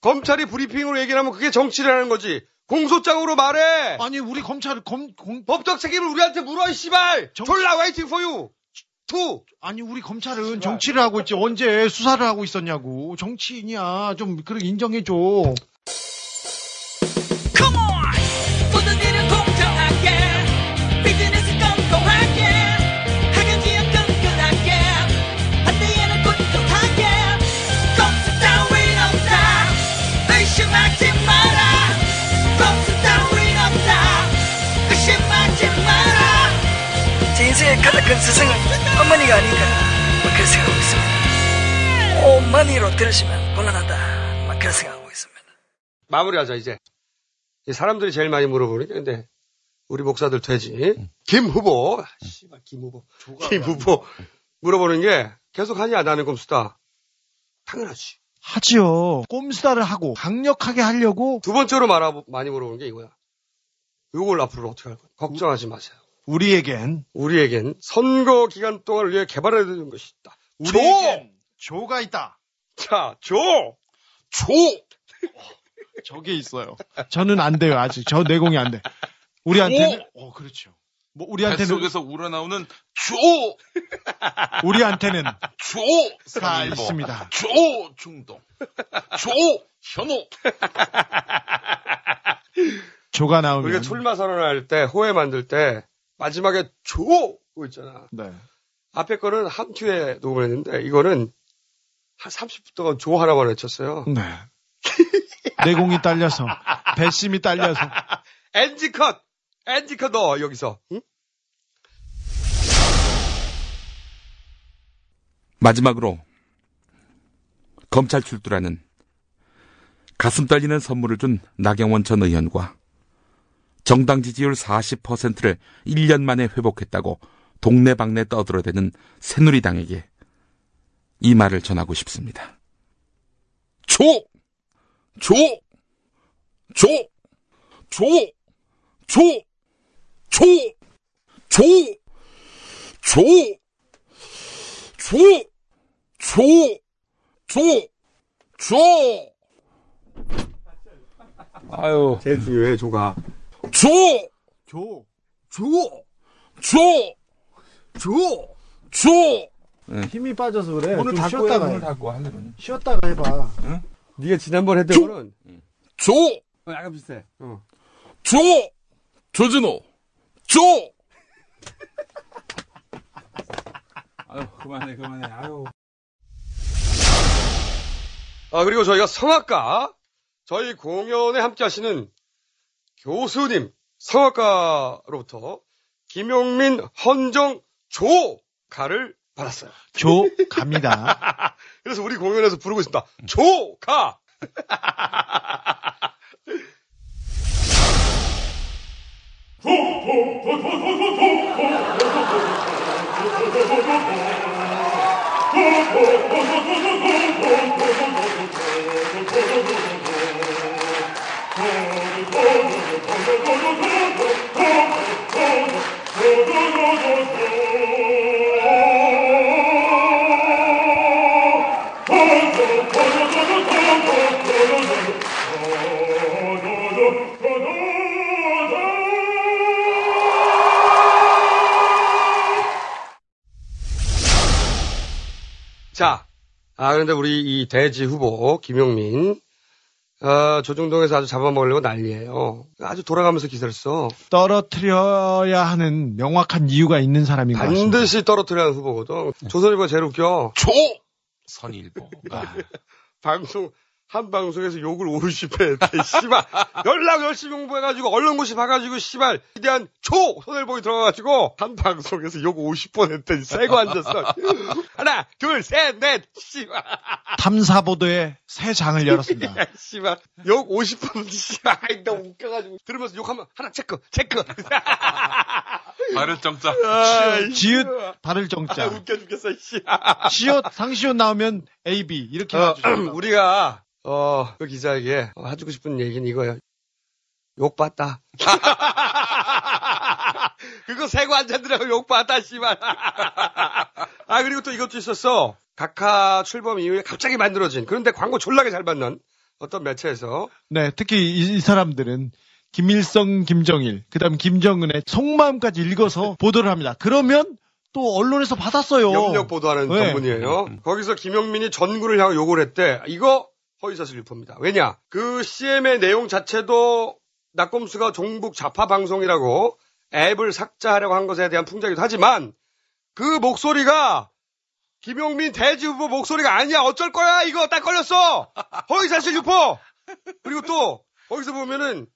검찰이 브리핑으로 얘기를 하면 그게 정치라는 거지. 공소장으로 말해. 아니 우리 검찰 검 공... 법적 책임을 우리한테 물어 이 씨발. 졸라 waiting for you. too. 아니 우리 검찰은 정치를 하고 있지 언제 수사를 하고 있었냐고 정치인이야 좀 그렇게 인정해 줘. 큰 스승은 어머니가 아닌가 뭐 그런 생각하고 있습니다. 어머니로 들으시면 곤란하다 막 그런 생각하고 있습니다. 마무리하자 이제. 이 사람들이 제일 많이 물어보니까 근데 우리 목사들 되지. 김 후보. 아, 씨발 김 후보. 김 후보 물어보는 게 계속 하냐 나는 꼼수다. 당연하지. 하지요. 꼼수다를 하고 강력하게 하려고 두 번째로 말하 많이 물어보는 게 이거야. 이걸 앞으로 어떻게 할 거야? 걱정하지 마세요. 우리에겐 우리에겐 선거 기간 동안을 위해 개발해야 되는 것이 있다. 우리에겐 조가 있다. 자, 조! 조! 저게 있어요. 저는 안 돼요 아직 저 내공이 안 돼. 우리한테는 어 그렇죠. 뭐 우리한테는 뱃속에서 우러나오는 조! 우리한테는 조! 가 서민보. 있습니다. 조! 중동. 조! 현호. 조가 나오면 우리가 출마 선언할 때, 호에 만들 때, 마지막에 조! 고 있잖아. 네. 앞에 거는 한 큐에 녹음을 했는데, 이거는 한 30분 동안 조 하나만 외쳤어요. 네. 내공이 딸려서 배심이 딸려서 엔지 컷! 엔지 컷 넣어, 여기서. 응? 마지막으로 검찰 출두라는 가슴 떨리는 선물을 준 나경원 전 의원과 정당 지지율 40%를 1년 만에 회복했다고 동네방네 떠들어대는 새누리당에게 이 말을 전하고 싶습니다. 조! 조! 조! 조! 조! 조! 조! 조! 조! 조! 조! 조! 아유. 제일 중요해, 조가. 조! 조! 조! 조! 조! 조! 힘이 빠져서 그래. 문을 좀 닫고 쉬었다가 해. 닫고 하려면. 쉬었다가 해봐. 네가 지난번 했던 거는 조! 어, 약간 비슷해. 어. 조! 조진호! 조! 아유, 그만해, 그만해, 아유. 아, 그리고 저희가 성악가, 저희 공연에 함께 하시는 교수님, 성악가로부터 김용민 헌정 조가를 받았어요. 조 갑니다. 그래서 우리 공연에서 부르고 있습니다. 조가! 자, 아, 그런데 우리 이 대지 후보, 김용민, 어, 조중동에서 아주 잡아먹으려고 난리예요. 아주 돌아가면서 기사를 써. 떨어뜨려야 하는 명확한 이유가 있는 사람인 것 같습니다. 반드시 떨어뜨려야 하는 후보거든. 조선일보가 제일 웃겨. 조! 선일보. 아. 방송, 한 방송에서 욕을 50회 했대, 씨발. 연락 열심히 공부해가지고, 언론고시 봐가지고, 씨발. 위대한 조! 손을보기 들어가가지고, 한 방송에서 욕 50번 했더니, 새거 앉았어. 하나, 둘, 셋, 넷, 씨발. 탐사보도에 새 장을 열었습니다. 야, 씨발. 욕 50번, 씨발. 나 웃겨가지고. 들으면서 욕하면, 하나 체크, 체크. 발을 정자. 아, 지읒 발을 정자. 아, 웃겨 죽겠어, 씨. 시옷 상시옷 나오면 AB 이렇게 어. 우리가 어, 그 기자에게 어, 해주고 싶은 얘기는 이거예요. 욕 봤다. 그거 세고 앉았더라고 욕 봤다, 씨발. 아, 그리고 또 이것도 있었어. 각하 출범 이후에 갑자기 만들어진, 그런데 광고 졸라게 잘 받는 어떤 매체에서. 네, 특히 이, 이 사람들은 김일성, 김정일, 그 다음 김정은의 속마음까지 읽어서 보도를 합니다. 그러면 또 언론에서 받았어요. 영역 보도하는 네. 전문이에요. 거기서 김용민이 전구를 향해 욕을 했대. 이거 허위사실 유포입니다. 왜냐? 그 CM의 내용 자체도 낙검수가 종북 좌파 방송이라고 앱을 삭제하려고 한 것에 대한 풍자기도 하지만 그 목소리가 김용민 대지 후보 목소리가 아니야. 어쩔 거야? 이거 딱 걸렸어. 허위사실 유포. 그리고 또 거기서 보면은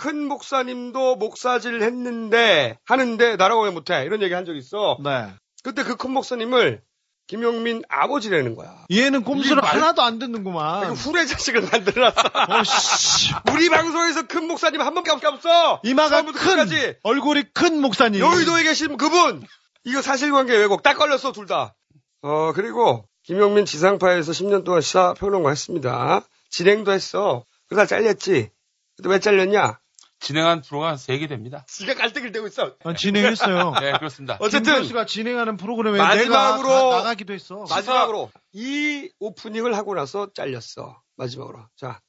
큰 목사님도 목사질 했는데 하는데 나라고 왜 못해? 이런 얘기 한 적 있어. 네. 그때 그 큰 목사님을 김용민 아버지라는 거야. 얘는 꼼수를 말- 하나도 안 듣는구만. 이거 후레 자식을 만들어놨어. 어, 씨. 우리 방송에서 큰 목사님 한 번밖에 없어. 이마가 큰, 끝까지. 얼굴이 큰 목사님. 여의도에 계신 그분. 이거 사실관계 왜곡 딱 걸렸어 둘 다. 어 그리고 김용민 지상파에서 10년 동안 시사 평론가 했습니다. 진행도 했어. 그러다 잘렸지. 근데 왜 잘렸냐? 진행한 프로가 3개 됩니다. 지가 갈등을 대고 있어. 아, 진행했어요. 네, 그렇습니다. 어쨌든 김교수가 진행하는 프로그램에 마지막으로 내가 가- 나가기도 했어. 마지막으로 이 오프닝을 하고 나서 잘렸어. 마지막으로. 자.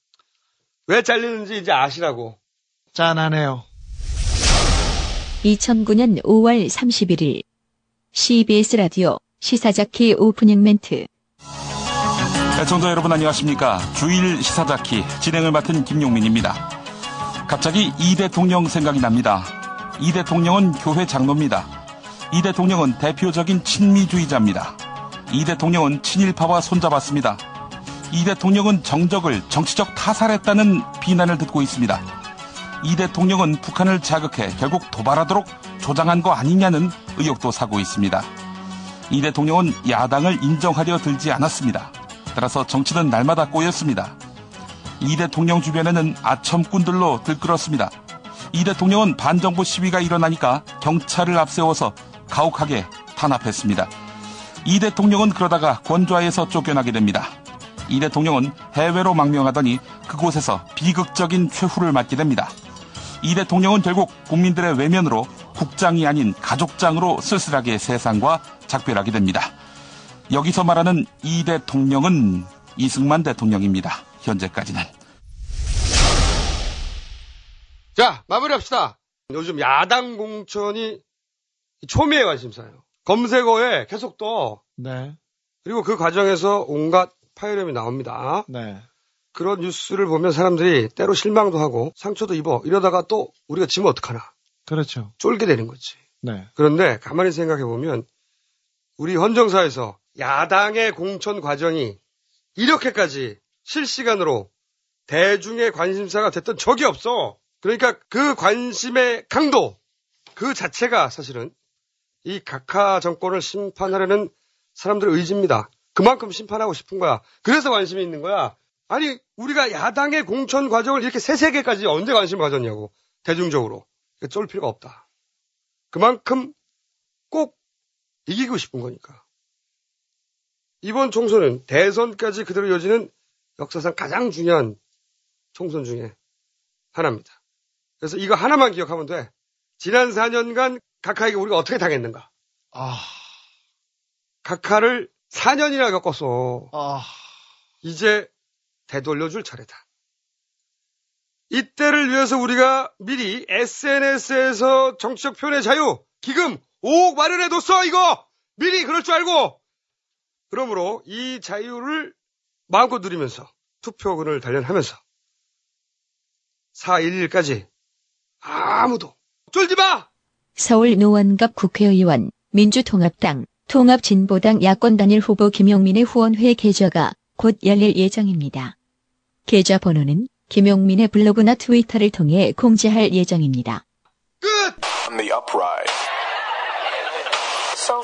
왜 잘리는지 이제 아시라고. 짠하네요. 2009년 5월 31일 CBS 라디오 시사자키 오프닝 멘트 애청자 여러분 안녕하십니까. 주일 시사자키 진행을 맡은 김용민입니다. 갑자기 이 대통령 생각이 납니다. 이 대통령은 교회 장로입니다. 이 대통령은 대표적인 친미주의자입니다. 이 대통령은 친일파와 손잡았습니다. 이 대통령은 정적을 정치적 타살했다는 비난을 듣고 있습니다. 이 대통령은 북한을 자극해 결국 도발하도록 조장한 거 아니냐는 의혹도 사고 있습니다. 이 대통령은 야당을 인정하려 들지 않았습니다. 따라서 정치는 날마다 꼬였습니다. 이 대통령 주변에는 아첨꾼들로 들끓었습니다. 이 대통령은 반정부 시위가 일어나니까 경찰을 앞세워서 가혹하게 탄압했습니다. 이 대통령은 그러다가 권좌에서 쫓겨나게 됩니다. 이 대통령은 해외로 망명하더니 그곳에서 비극적인 최후를 맞게 됩니다. 이 대통령은 결국 국민들의 외면으로 국장이 아닌 가족장으로 쓸쓸하게 세상과 작별하게 됩니다. 여기서 말하는 이 대통령은 이승만 대통령입니다. 현재까지는. 자, 마무리합시다. 요즘 야당 공천이 초미의 관심사예요. 검색어에 계속 떠. 네. 그리고 그 과정에서 온갖 파열음이 나옵니다. 네. 그런 뉴스를 보면 사람들이 때로 실망도 하고 상처도 입어. 이러다가 또 우리가 지면 어떡하나. 그렇죠. 쫄게 되는 거지. 네. 그런데 가만히 생각해 보면 우리 헌정사에서 야당의 공천 과정이 이렇게까지 실시간으로 대중의 관심사가 됐던 적이 없어. 그러니까 그 관심의 강도 그 자체가 사실은 이 각하 정권을 심판하려는 사람들의 의지입니다. 그만큼 심판하고 싶은 거야. 그래서 관심이 있는 거야. 아니 우리가 야당의 공천 과정을 이렇게 세세개까지 언제 관심을 가졌냐고 대중적으로 쫄 필요가 없다. 그만큼 꼭 이기고 싶은 거니까. 이번 총선은 대선까지 그대로 이어지는 역사상 가장 중요한 총선 중에 하나입니다. 그래서 이거 하나만 기억하면 돼. 지난 4년간 각하에게 우리가 어떻게 당했는가. 아. 각하를 4년이나 겪었어. 아. 이제 되돌려줄 차례다. 이때를 위해서 우리가 미리 SNS에서 정치적 표현의 자유, 기금 5억 마련해뒀어, 이거! 미리 그럴 줄 알고! 그러므로 이 자유를 마음껏 누리면서 투표권을 단련하면서 4.11까지 아무도 쫄지 마! 서울 노원갑 국회의원, 민주통합당, 통합진보당 야권단일 후보 김용민의 후원회 계좌가 곧 열릴 예정입니다. 계좌 번호는 김용민의 블로그나 트위터를 통해 공지할 예정입니다. On